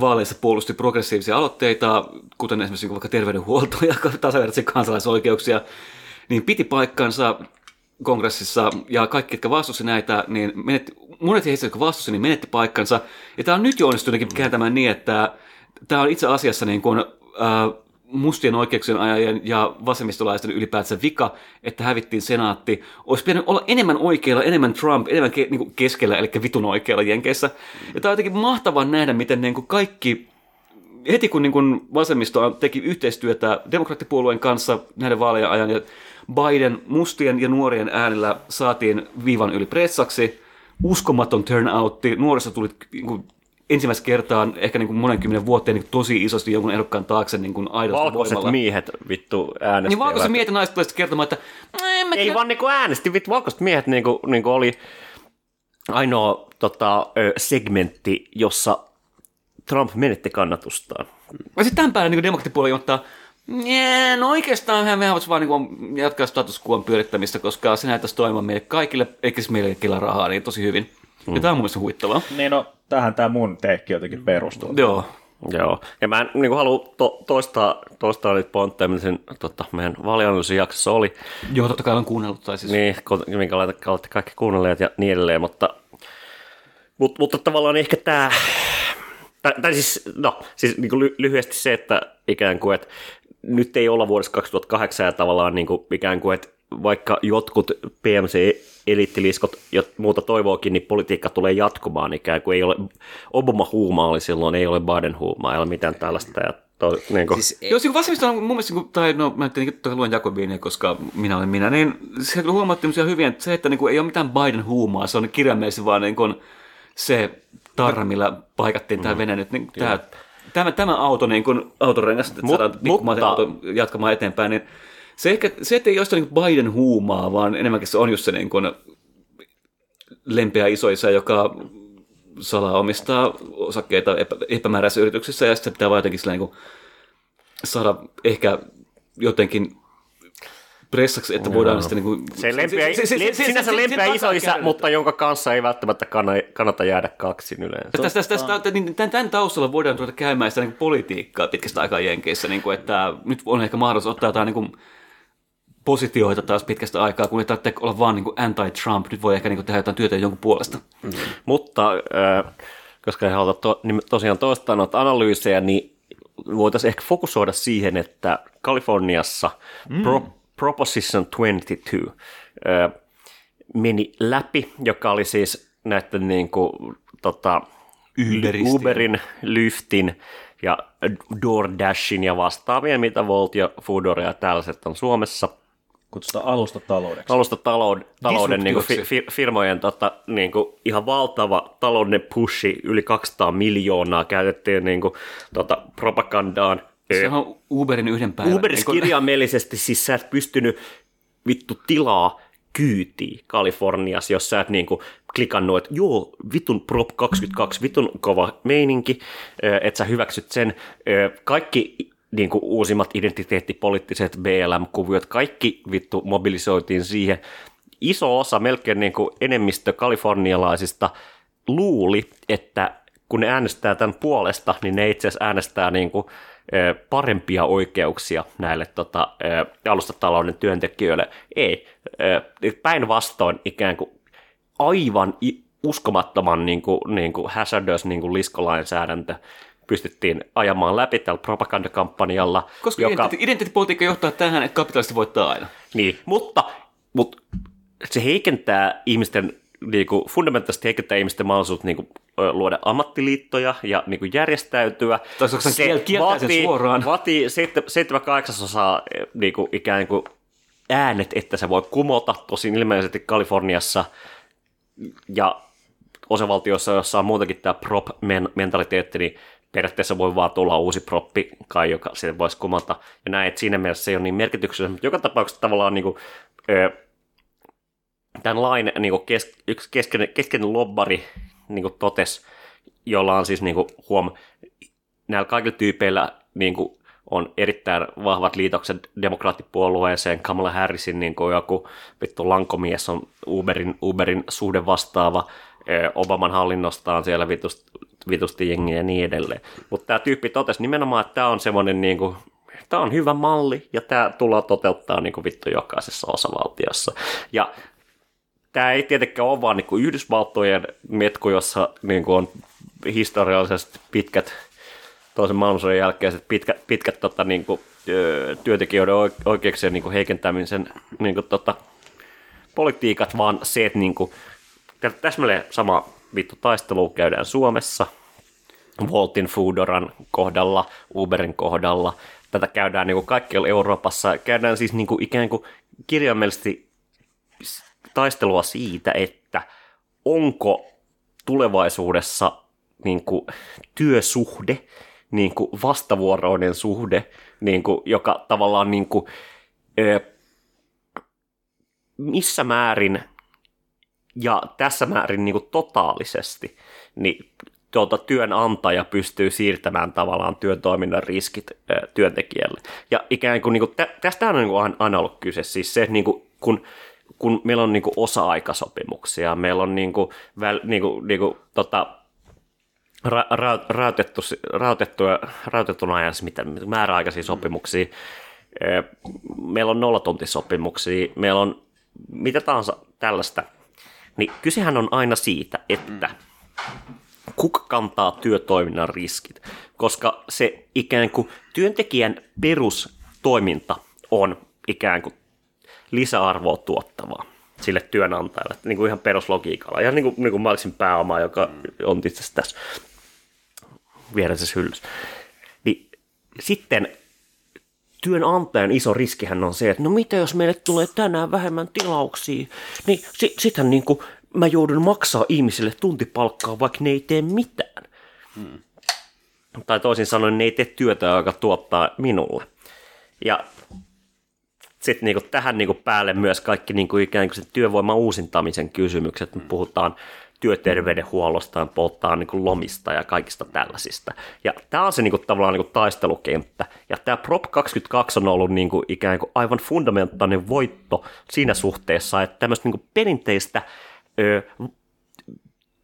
Speaker 4: vaaleissa puolusti progressiivisia aloitteita, kuten esimerkiksi vaikka terveydenhuolto ja tasavertaisia kansalaisoikeuksia, niin piti paikkansa kongressissa ja kaikki, jotka vastusti näitä, niin menetti, monet heistä, jotka vastusti, niin menetti paikkansa. Ja tämä on nyt jo onnistunutkin kääntämään niin, että tämä on itse asiassa niin kuin, äh, mustien oikeuksien ajajien ja vasemmistolaisten ylipäätänsä vika, että hävittiin senaatti. Olisi pitänyt olla enemmän oikealla, enemmän Trump, enemmän ke, niin kuin keskellä, eli vitun oikealla Jenkeissä. Ja tämä on jotenkin mahtavaa nähdä, miten niin kuin kaikki heti kun niin kun vasemmisto teki yhteistyötä demokraattipuolueen kanssa näiden vaalien ajan ja Biden mustien ja nuorien äänillä saatiin viivan yli pressaksi, uskomaton turnoutti, nuorissa tuli niin kuin, ensimmäistä kertaa ehkä niin kuin monen kymmenen vuoteen niin tosi isosti jonkun ehdokkaan taakse niin kuin aidosti
Speaker 3: Valkoiset
Speaker 4: voimalla.
Speaker 3: miehet vittu äänestivät.
Speaker 4: Niin valkoiset miehet ja naiset kertomaan, että en mä
Speaker 3: Ei
Speaker 4: tiedä-
Speaker 3: vaan niinku äänesti, vittu valkoiset miehet niinku, niinku oli ainoa tota, segmentti, jossa Trump menetti kannatustaan.
Speaker 4: Ja sitten tämän päälle niin demokraattipuolue ottaa, Nee, no oikeastaan mehän voisi vaan niin jatkaa status quoon pyörittämistä, koska se näyttäisi toimimaan meille kaikille, eikä siis meille rahaa, niin tosi hyvin. Mm. Ja tämä on mun mielestä huittavaa.
Speaker 6: Niin no, tähän tämä mun teekki jotenkin perustuu.
Speaker 4: Joo.
Speaker 3: Joo, ja mä en niin halua to, toistaa, toistaa niitä pointteja, mitä sen, tota, meidän valiannollisessa jaksossa oli,
Speaker 4: Joo, totta kai olen kuunnellut. Tai siis...
Speaker 3: niin, minkä olette, kaikki kuunnelleet ja niin edelleen, mutta, mutta, mutta tavallaan ehkä tämä, tai, tai siis, no, siis niin ly, lyhyesti se, että ikään kuin, että nyt ei olla vuodessa 2008 ja tavallaan niin kuin, ikään kuin, että vaikka jotkut PMC-eliittiliskot ja muuta toivookin, niin politiikka tulee jatkumaan ikään kuin ei ole, Obama huuma oli silloin, ei ole Biden huumaa, ei ole mitään tällaista. Ja to, niin kuin,
Speaker 5: Siis,
Speaker 4: Jos niin vasemmisto on mun mielestä, niin kuin- tai no mä nyt tietenkin toki luen Jakobinia, koska minä olen minä, niin se kyllä huomattiin hyviä, että se, että niin kuin, ei ole mitään Biden huumaa, se on kirjaimellisesti vaan niin kuin, se tarra, millä paikattiin tämä vene nyt. Niin, tämä, tämä, tämä auto, niin kuin autorengas, että
Speaker 3: Mut-
Speaker 4: saadaan
Speaker 3: mutta-
Speaker 4: auto jatkamaan eteenpäin, niin se, ehkä, se että ei ole sitä niin Biden huumaa, vaan enemmänkin se on just se niin kuin, lempeä isoisä, joka salaa omistaa osakkeita epä, epämääräisissä yrityksissä, ja sitten se pitää vaan jotenkin niin kuin saada ehkä jotenkin pressaksi, että voidaan sitten niin kuin...
Speaker 3: se lempeä, sinänsä lempeä isoisä, mutta jonka kanssa ei välttämättä kanna- kannata jäädä kaksin yleensä.
Speaker 4: Tästä, tästä, tästä, niin tämän, tämän taustalla voidaan ruveta käymään sitä niin kuin politiikkaa pitkästä aikaa Jenkeissä, niin kuin, että nyt on ehkä mahdollisuus ottaa jotain niin kuin positioita taas pitkästä aikaa, kun ei tarvitse olla vaan niin kuin anti-Trump, nyt voi ehkä niin kuin tehdä jotain työtä jonkun puolesta.
Speaker 3: Mutta äh, koska ei haluta to, niin tosiaan toistaa noita analyysejä, niin voitaisiin ehkä fokusoida siihen, että Kaliforniassa mm. Pro, Proposition 22 äh, meni läpi, joka oli siis näiden niin kuin, tota. Uberin, Lyftin ja DoorDashin ja vastaavien, mitä Volt ja Foodora ja tällaiset on Suomessa –
Speaker 6: Kutsutaan alusta taloudeksi.
Speaker 3: alusta talouden, talouden niin kuin, fi, firmojen tota, niin kuin, ihan valtava taloudellinen pushi, yli 200 miljoonaa käytettiin niin kuin, tota, propagandaan.
Speaker 4: Se on Uberin yhden päivän. Niin kuin-
Speaker 3: kirjaimellisesti siis sä et pystynyt vittu tilaa kyytiin Kaliforniassa, jos sä et niinku klikannut, että joo, vitun Prop 22, vitun kova meininki, että sä hyväksyt sen. Ö, Kaikki niinku uusimmat identiteettipoliittiset BLM-kuviot, kaikki vittu mobilisoitiin siihen. Iso osa, melkein niinku enemmistö kalifornialaisista luuli, että kun ne äänestää tämän puolesta, niin ne itse asiassa äänestää niin kuin, parempia oikeuksia näille tota, alustatalouden työntekijöille. Ei. Päinvastoin ikään kuin aivan uskomattoman niin kuin, niin kuin hazardous niin kuin liskolainsäädäntö pystyttiin ajamaan läpi tällä propagandakampanjalla.
Speaker 4: Koska joka... identiteetti, identiteettipolitiikka johtaa tähän, että kapitalisti voittaa aina.
Speaker 3: Niin, mutta, mutta se heikentää ihmisten, niin kuin, fundamentaalisesti heikentää ihmisten mahdollisuutta niin kuin, luoda ammattiliittoja ja niin kuin, järjestäytyä.
Speaker 4: Tai se kieltää sen suoraan?
Speaker 3: Vaatii 7-8 osaa niin kuin, ikään kuin äänet, että se voi kumota. Tosin ilmeisesti Kaliforniassa ja osavaltioissa, jossa on muutenkin tämä prop-mentaliteetti, niin periaatteessa voi vaan tulla uusi proppi kai, joka sitten voisi kumota. Ja näin, että siinä mielessä se ei ole niin merkityksellistä, mutta joka tapauksessa tavallaan niin kuin, tämän lain niin kuin kes, yksi keskeinen, keskeinen lobbari niin kuin totesi, jolla on siis niin kuin, huom, näillä kaikilla tyypeillä niin kuin, on erittäin vahvat liitokset demokraattipuolueeseen. Kamala Harrisin niin kuin joku vittu lankomies on Uberin, Uberin suhde vastaava. Obaman hallinnosta on siellä vitusti, vitusti jengiä ja niin edelleen. Mutta tämä tyyppi totesi nimenomaan, että tämä on semmoinen niin kuin, tämä on hyvä malli ja tämä tullaan toteuttaa niin kuin vittu jokaisessa osavaltiossa. Ja tämä ei tietenkään ole vaan niin kuin Yhdysvaltojen metku, jossa niin kuin on historiallisesti pitkät toisen maailmansodan jälkeiset pitkät, pitkät tota, niin kuin, työntekijöiden oik- oikeuksien niin kuin heikentämisen niin kuin, tota, politiikat, vaan se, että niin kuin, tä- täsmälleen sama vittu taistelu käydään Suomessa, Voltin Foodoran kohdalla, Uberin kohdalla, tätä käydään niin kaikkialla Euroopassa, käydään siis niin kuin ikään kuin kirjaimellisesti taistelua siitä, että onko tulevaisuudessa niin kuin työsuhde, niin kuin vastavuoroinen suhde, niin kuin, joka tavallaan niin kuin, missä määrin ja tässä määrin niin kuin totaalisesti, niin tuota, työnantaja pystyy siirtämään tavallaan työtoiminnan riskit ö, työntekijälle. Ja ikään kuin, niin kuin tä, tästä on niin kuin aina- ollut kyse, siis se, niin kuin, kun kun meillä on niin kuin osa-aikasopimuksia, meillä on niin kuin, väl, niin kuin, niin kuin, tota, ra, ra, rautettu, rautettu, rautettuna ajan mitä, määräaikaisia sopimuksia, meillä on nollatuntisopimuksia, meillä on mitä tahansa tällaista, niin kysehän on aina siitä, että kuka kantaa työtoiminnan riskit, koska se ikään kuin työntekijän perustoiminta on ikään kuin lisäarvoa tuottavaa sille työnantajalle, niin kuin ihan peruslogiikalla. Ihan niin kuin, niin kuin Marxin pääoma, joka on itse asiassa tässä vieressä hyllyssä. Niin sitten työnantajan iso riskihän on se, että no mitä jos meille tulee tänään vähemmän tilauksia, niin si- sittenhän niin kuin mä joudun maksaa ihmisille tuntipalkkaa, vaikka ne ei tee mitään. Hmm. Tai toisin sanoen, ne ei tee työtä, joka tuottaa minulle. Ja sitten niinku tähän niinku päälle myös kaikki niinku ikään kuin sen työvoiman uusintamisen kysymykset. Me puhutaan työterveydenhuollosta ja puhutaan niinku lomista ja kaikista tällaisista. Ja tämä on se niinku tavallaan niinku taistelukenttä. Ja tämä Prop 22 on ollut niinku ikään kuin aivan fundamentaalinen voitto siinä suhteessa, että tämmöistä niinku perinteistä ö,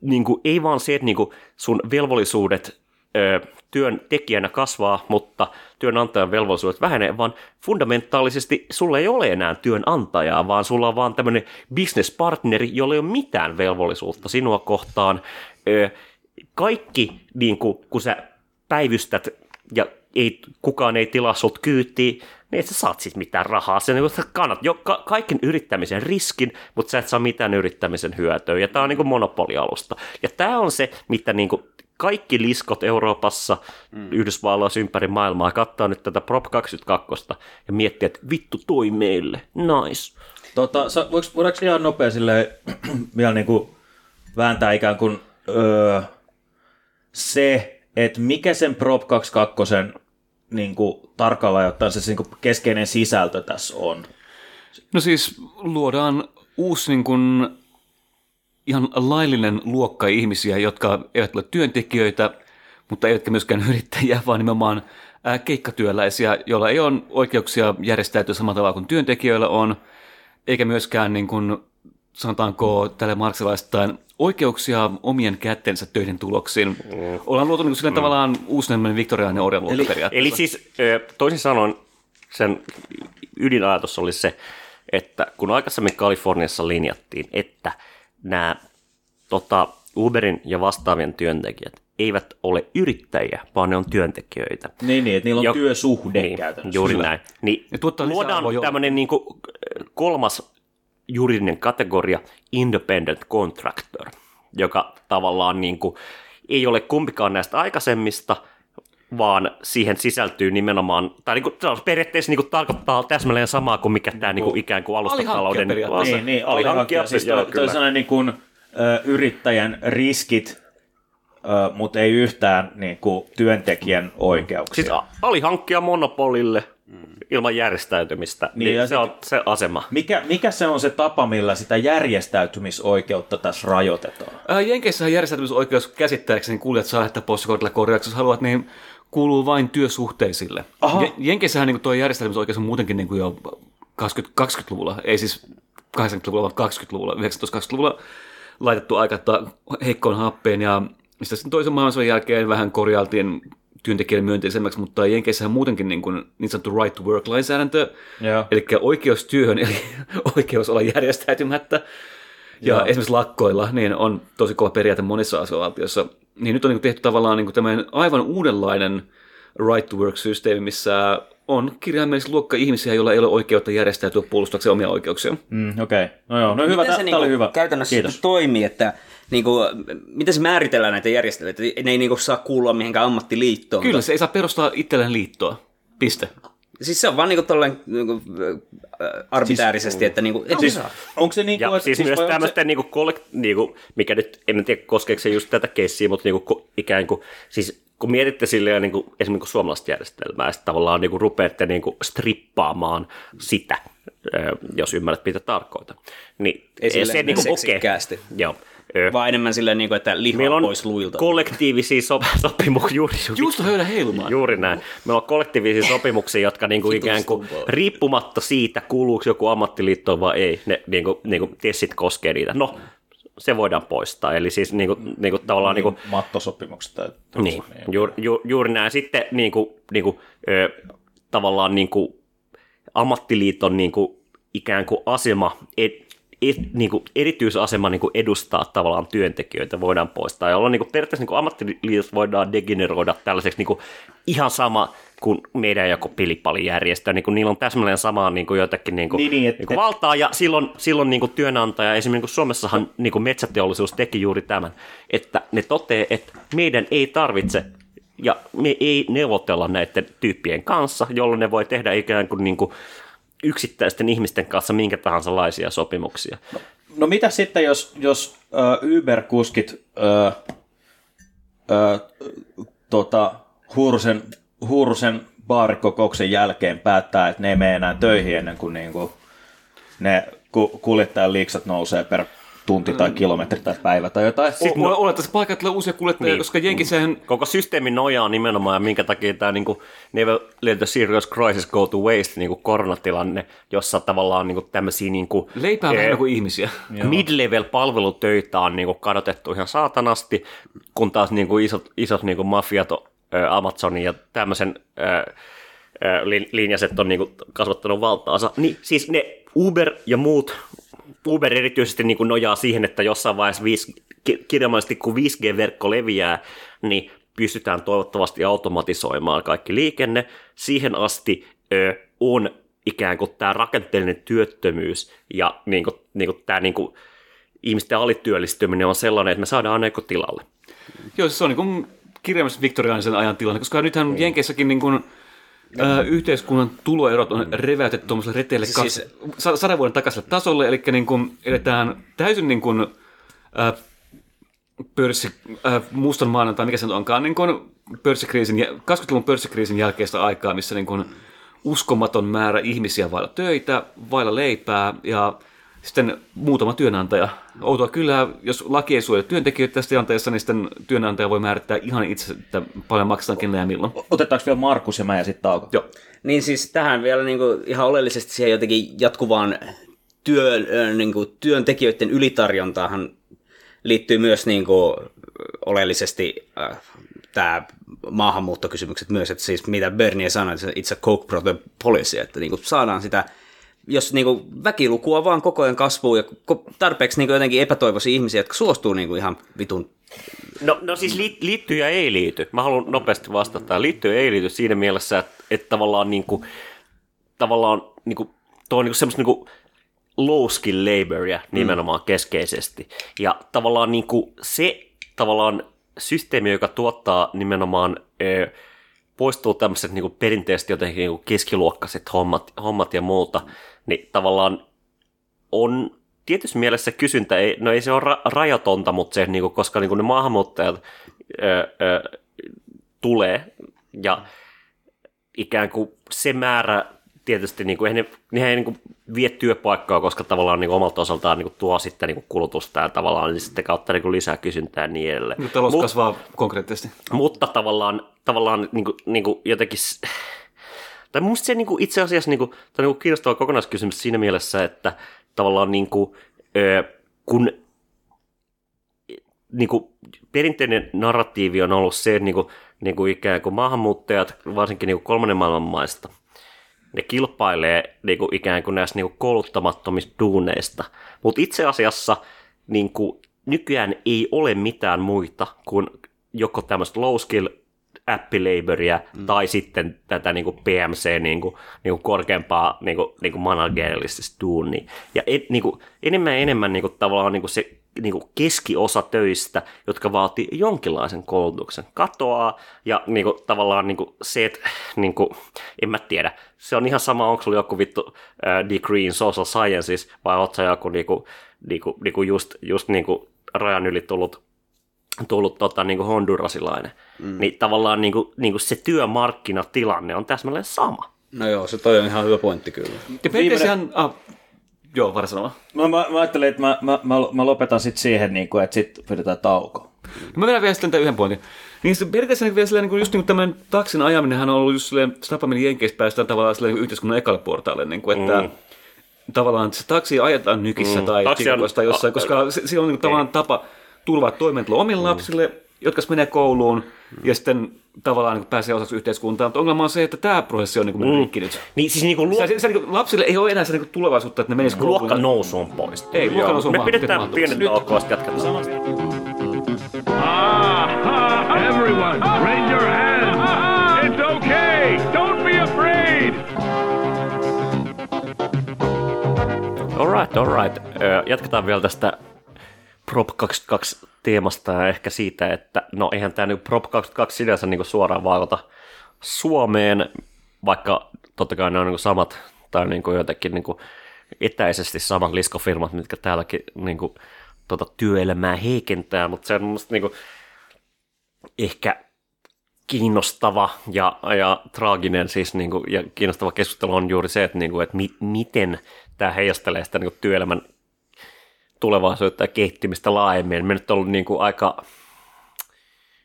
Speaker 3: niin kuin, ei vaan se, että niin kuin sun velvollisuudet ö, työntekijänä kasvaa, mutta työnantajan velvollisuudet vähenee, vaan fundamentaalisesti sulla ei ole enää työnantajaa, vaan sulla on vaan tämmöinen businesspartneri, jolla ei ole mitään velvollisuutta sinua kohtaan. Ö, kaikki, niin kuin, kun sä päivystät ja ei, kukaan ei tilaa sut kyytiin, niin et sä saat siis mitään rahaa. Se, niin, sä kannat jo ka- kaiken yrittämisen riskin, mutta sä et saa mitään yrittämisen hyötyä. Ja tämä on niin monopolialusta. Ja tämä on se, mitä niin kuin kaikki liskot Euroopassa, mm. Yhdysvalloissa ympäri maailmaa kattaa nyt tätä Prop 22 ja miettiä, että vittu toi meille, nice.
Speaker 6: Tota, sa, voiko, voidaanko ihan nopea silleen, vielä niin kuin vääntää ikään kuin öö, se, että mikä sen Prop 22 niin kuin, tarkalleen ottaen se niin kuin, keskeinen sisältö tässä on?
Speaker 4: No siis luodaan uusi niin kuin, ihan laillinen luokka ihmisiä, jotka eivät ole työntekijöitä, mutta eivätkä myöskään yrittäjiä, vaan nimenomaan keikkatyöläisiä, joilla ei ole oikeuksia järjestäytyä samalla tavalla kuin työntekijöillä on, eikä myöskään niin kuin, sanotaanko tälle marksilaistain oikeuksia omien kättensä töiden tuloksiin. Mm. Ollaan luotu niin sillä mm. tavallaan uusi viktoriaaninen orjaluokka periaatteessa.
Speaker 3: Eli siis toisin sanoen sen ydinajatus oli se, että kun aikaisemmin Kaliforniassa linjattiin, että nämä tota, Uberin ja vastaavien työntekijät eivät ole yrittäjiä, vaan ne on työntekijöitä.
Speaker 6: Niin, niin että niillä on
Speaker 3: Jo-
Speaker 6: työsuhde
Speaker 3: niin,
Speaker 6: käytännössä.
Speaker 3: Juuri näin. Niin
Speaker 4: Ja
Speaker 3: luodaan tämmöinen niin kuin kolmas juridinen kategoria, independent contractor, joka tavallaan niin kuin, ei ole kumpikaan näistä aikaisemmista, vaan siihen sisältyy nimenomaan, tai niin kuin, on periaatteessa niin kuin, tarkoittaa täsmälleen samaa kuin mikä tämä niin kuin, ikään kuin alustatalouden
Speaker 4: periaatteessa.
Speaker 6: Niin, niin alihankkija. Siis
Speaker 3: joo,
Speaker 6: toi, toi sellainen niin kuin, ö, yrittäjän riskit, ö, mutta ei yhtään niin kuin, työntekijän oikeuksia.
Speaker 3: Siis a- alihankkija monopolille ilman järjestäytymistä, niin,
Speaker 6: Niin, ja
Speaker 3: se on se asema.
Speaker 6: Mikä, mikä se on se tapa, millä sitä järjestäytymisoikeutta tässä rajoitetaan?
Speaker 4: Ää, Jenkeissähän järjestäytymisoikeus käsittääkseni kuulijat saa lähettää postikortilla korjauksessa, jos haluat, niin kuuluu vain työsuhteisille.
Speaker 6: Aha.
Speaker 4: Je- Jenkeissähän niin tuo järjestelmä on oikeastaan muutenkin niin kuin jo 20, 20-luvulla, ei siis 80-luvulla, vaan 20-luvulla, 19-20-luvulla laitettu aika heikkoon happeen ja mistä sitten toisen maailmansodan jälkeen vähän korjailtiin työntekijän myönteisemmäksi, mutta Jenkeissähän muutenkin niin, kuin, niin sanottu right to work lainsäädäntö,
Speaker 6: Joo.
Speaker 4: eli oikeus työhön, eli oikeus olla järjestäytymättä ja
Speaker 6: Joo.
Speaker 4: esimerkiksi lakkoilla, niin on tosi kova periaate monissa asuvaltioissa. Niin nyt on niin tehty tavallaan niin tämmöinen aivan uudenlainen right to work-systeemi, missä on kirjaimellisesti luokka ihmisiä, joilla ei ole oikeutta järjestäytyä puolustakseen omia oikeuksia.
Speaker 6: Mm, Okei, okay. no joo, no hyvä, tämä
Speaker 5: se
Speaker 6: oli
Speaker 5: niinku
Speaker 6: hyvä.
Speaker 5: käytännössä
Speaker 6: Kiitos.
Speaker 5: toimii, että niinku, miten se määritellään näitä järjestelyjä, että ne ei niinku saa kuulua mihinkään ammattiliittoon.
Speaker 4: Kyllä, se ei saa perustaa itselleen liittoa. Piste.
Speaker 5: Siis se on vaan niinku tolleen niinku, äh, arbitäärisesti, että niinku, et
Speaker 6: Siis, onko se niin
Speaker 3: Ja siis,
Speaker 6: vai
Speaker 3: myös tämmöisten, niinku, kollek- niinku, mikä nyt, en mä tiedä koskeeko se just tätä keissiä, mutta niinku, ko- ikään kuin, siis kun mietitte silleen niin kuin, esimerkiksi suomalaista järjestelmää, sitten tavallaan niin kuin, rupeatte niin kuin, strippaamaan sitä, jos ymmärrät, mitä tarkoitan. Niin,
Speaker 5: Ei
Speaker 3: se, niin kuin, okei.
Speaker 5: seksikkäästi.
Speaker 3: Joo. Ö,
Speaker 5: vaan enemmän silleen, niinku, että lihaa
Speaker 3: Meillä on
Speaker 5: pois luilta.
Speaker 3: kollektiivisia so- sopimuksia, juuri, juuri,
Speaker 4: Juusto höydä heilumaan.
Speaker 3: Juuri näin. Meillä on kollektiivisia sopimuksia, jotka niinku ikään kuin riippumatta siitä, kuuluuko joku ammattiliittoon vai ei, ne niinku, niinku tessit koskee niitä. No, se voidaan poistaa. Eli siis niinku, niinku, tavallaan... Niinku,
Speaker 6: mattosopimukset tai
Speaker 3: niin, juuri, ju, juuri näin. Sitten niinku, niinku, ö, tavallaan niinku, ammattiliiton niinku, ikään kuin asema, et, et, niinku, erityisasema niinku, edustaa tavallaan työntekijöitä voidaan poistaa. Jolloin niinku, periaatteessa niinku, ammattiliitot voidaan degeneroida tällaiseksi niinku, ihan sama kuin meidän joku pilippalijärjestö. Niinku, niillä on täsmälleen samaa niinku, jotakin niinku,
Speaker 6: Niin, niin, et-
Speaker 3: niinku,
Speaker 6: et-
Speaker 3: valtaa ja silloin, silloin niinku, työnantaja, esimerkiksi niinku Suomessahan niinku, metsäteollisuus teki juuri tämän, että ne toteaa, että meidän ei tarvitse ja me ei neuvotella näiden tyyppien kanssa, jolloin ne voi tehdä ikään kuin, niin kuin yksittäisten ihmisten kanssa minkä tahansa laisia sopimuksia.
Speaker 6: No mitä sitten, jos, jos uh, Uber-kuskit uh, uh, tota, Huurusen, Huurusen baarikokouksen jälkeen päättää, että ne ei mene enää töihin ennen kuin, niin kuin ne ku, kuljettajan liiksat nousee per tunti tai kilometri tai päivä tai jotain.
Speaker 4: Sitten no, olettaisiin paikalla tulee uusia kuljettajia,
Speaker 3: Niin.
Speaker 4: koska Jenkisähän
Speaker 3: Koko systeemi nojaa nimenomaan, ja minkä takia tämä niin kuin, Never Let the Serious Crisis Go to Waste niin kuin koronatilanne, jossa tavallaan niin kuin, tämmöisiä niin kuin,
Speaker 4: leipää
Speaker 3: eh,
Speaker 4: vähemmän kuin ihmisiä.
Speaker 3: mid-level palvelutöitä on niin kuin, kadotettu ihan saatanasti, kun taas niin kuin, isot, isot niin kuin, mafiat, Amazonin ja tämmöisen ä, ä, lin- linjaset on niin kuin, kasvattanut valtaansa. Niin, siis ne Uber ja muut, Uber erityisesti niin kuin, nojaa siihen, että jossain vaiheessa 5, ki- kirjaimellisesti kun 5G-verkko leviää, niin pystytään toivottavasti automatisoimaan kaikki liikenne. Siihen asti ö, on ikään kuin tämä rakenteellinen työttömyys ja niin kuin, niin kuin tämä niin kuin, ihmisten alityöllistyminen on sellainen, että me saadaan aina tilalle.
Speaker 4: Joo, siis se on niin kuin kirjaimellisesti viktoriaanisen ajan tilanne, koska nythän Jenkeissäkin niin kuin, ää, yhteiskunnan tuloerot on reväytetty tuommoiselle reteelle
Speaker 5: Siis-
Speaker 4: siis, siis, sadan vuoden takaiselle tasolle, eli niin kuin eletään täysin niin kuin, ää, pörssi, ää, mustan maanantai, mikä se nyt onkaan, niin kuin pörssikriisin, jä- 20-luvun pörssikriisin jälkeistä aikaa, missä niin kuin uskomaton määrä ihmisiä vailla töitä, vailla leipää ja sitten muutama työnantaja. Outoa kyllä, jos laki ei suojele työntekijöitä tässä tilanteessa, niin sitten työnantaja voi määrittää ihan itse, että paljon maksetaan kenelle ja milloin.
Speaker 6: Otetaanko vielä Markus ja mä ja sitten tauko?
Speaker 4: Joo.
Speaker 5: Niin siis tähän vielä niin kuin ihan oleellisesti siihen jotenkin jatkuvaan työ, niin kuin työntekijöiden ylitarjontaahan liittyy myös niin kuin oleellisesti äh, tämä maahanmuuttokysymykset myös, että siis mitä Bernie sanoi, että itse Coke Brother Policy, että niin kuin saadaan sitä jos niin kuin väkilukua vaan koko ajan kasvuu ja tarpeeksi niin kuin jotenkin epätoivoisia ihmisiä, jotka suostuu niin kuin ihan vitun
Speaker 3: No, no siis li, liittyy ja ei liity. Mä haluan nopeasti vastata. Liittyy ja ei liity siinä mielessä, että, että tavallaan, niin kuin, tavallaan niin kuin, tuo on niin semmoista niin low skill laboria nimenomaan mm. keskeisesti. Ja tavallaan niin kuin se tavallaan systeemi, joka tuottaa nimenomaan ö, poistuu tämmöiset niin perinteisesti jotenkin niin keskiluokkaiset hommat, hommat ja muuta, niin tavallaan on tietyssä mielessä kysyntä, ei, no ei se ole ra- rajatonta, mutta se, niin kuin, koska niin kuin ne maahanmuuttajat ö, ö, tulee ja ikään kuin se määrä tietysti niin kuin, eihän ne, nehän ei niin kuin, vie työpaikkaa, koska tavallaan niin kuin, omalta osaltaan niin kuin, tuo sitten niin kuin, kulutusta ja tavallaan niin sitten kautta niin kuin, lisää kysyntää ja niin edelleen.
Speaker 4: Nyt talous
Speaker 3: Mut-
Speaker 4: kasvaa konkreettisesti.
Speaker 3: mutta tavallaan, tavallaan niin kuin, niin kuin jotenkin, tai musta se niin kuin itse asiassa niin kuin, tämä on niin kuin kiinnostava kokonaiskysymys siinä mielessä, että tavallaan niin kuin, kun niin kuin, perinteinen narratiivi on ollut se, että niin kuin, niin kuin ikään kuin maahanmuuttajat, varsinkin niin kuin kolmannen maailman maista, ne kilpailee niin kuin ikään kuin näistä niin kuin kouluttamattomista duuneista. Mutta itse asiassa niin kuin, nykyään ei ole mitään muita kuin joko tämmöistä low skill appilaboria mm. tai sitten tätä niin kuin PMC niin kuin, niin kuin korkeampaa niin kuin, niin kuin duunia. Ja et, niin kuin, enemmän ja enemmän niin kuin, tavallaan niin kuin se niin kuin keskiosa töistä, jotka vaatii jonkinlaisen koulutuksen, katoaa ja niin kuin, tavallaan niin kuin se, että niin kuin, en mä tiedä, se on ihan sama, onko sulla joku vittu äh, degree in social sciences vai oot sä joku niin kuin, niin kuin, niin kuin just, just niin kuin rajan yli tullut tullut tota, niin kuin hondurasilainen, mm. niin tavallaan niin kuin, niin kuin se työmarkkinatilanne on täsmälleen sama.
Speaker 5: No joo, se toi on ihan hyvä pointti kyllä.
Speaker 4: Ja periaatteessa ihan... Ah, joo, varsinaisesti.
Speaker 6: Mä, mä, mä ajattelin, että mä, mä, mä, mä lopetan sitten siihen, niin kuin, että sitten pidetään tauko.
Speaker 4: No mä vedän vielä sitten yhden pointin. Niin se periaatteessa niin vielä silleen, niin kuin, just niin kuin tämmöinen taksin ajaminenhan on ollut just silleen, se tapa meni Jenkeistä päästään tavallaan silleen niin yhteiskunnan ekalle portaalle, niin kuin, että mm. tavallaan se taksi ajetaan nykissä mm. tai
Speaker 3: on-
Speaker 4: tai jossain, koska se, se on niin kuin, tavallaan tapa turvaa toimeentulo omille lapsille, jotka menee kouluun ja sitten tavallaan niin pääsee osaksi yhteiskuntaa. Mutta ongelma on se, että tämä prosessi on niin kuin mennyt rikki nyt.
Speaker 3: Niin siis niin kuin
Speaker 4: Se,
Speaker 3: luok-
Speaker 4: se, se, niin kuin, lapsille ei ole enää se niin kuin tulevaisuutta, että ne menisivät kouluun.
Speaker 3: luokka nousu on pois.
Speaker 4: Ei, luokka nousu on
Speaker 3: Me pidetään
Speaker 4: Nyt-
Speaker 3: taukoa, sitten jatketaan.
Speaker 7: Ah, everyone, raise your hands. It's okay. Don't be afraid.
Speaker 3: Alright, alright. Jatketaan vielä tästä Prop 22 teemasta ja ehkä siitä, että no eihän tämä nyt Prop 22 sinänsä niin suoraan vaikuta Suomeen, vaikka totta kai ne on niin samat tai niin jotenkin niin etäisesti samat liskofirmat, mitkä täälläkin niin kuin, tota, työelämää heikentää, mutta se on musta niin kuin, ehkä kiinnostava ja, ja traaginen siis niin kuin, ja kiinnostava keskustelu on juuri se, että, niin kuin, että mi, miten tämä heijastelee sitä niin kuin, työelämän tulevaisuutta ja kehittymistä laajemmin. Me nyt on ollut niin kuin, aika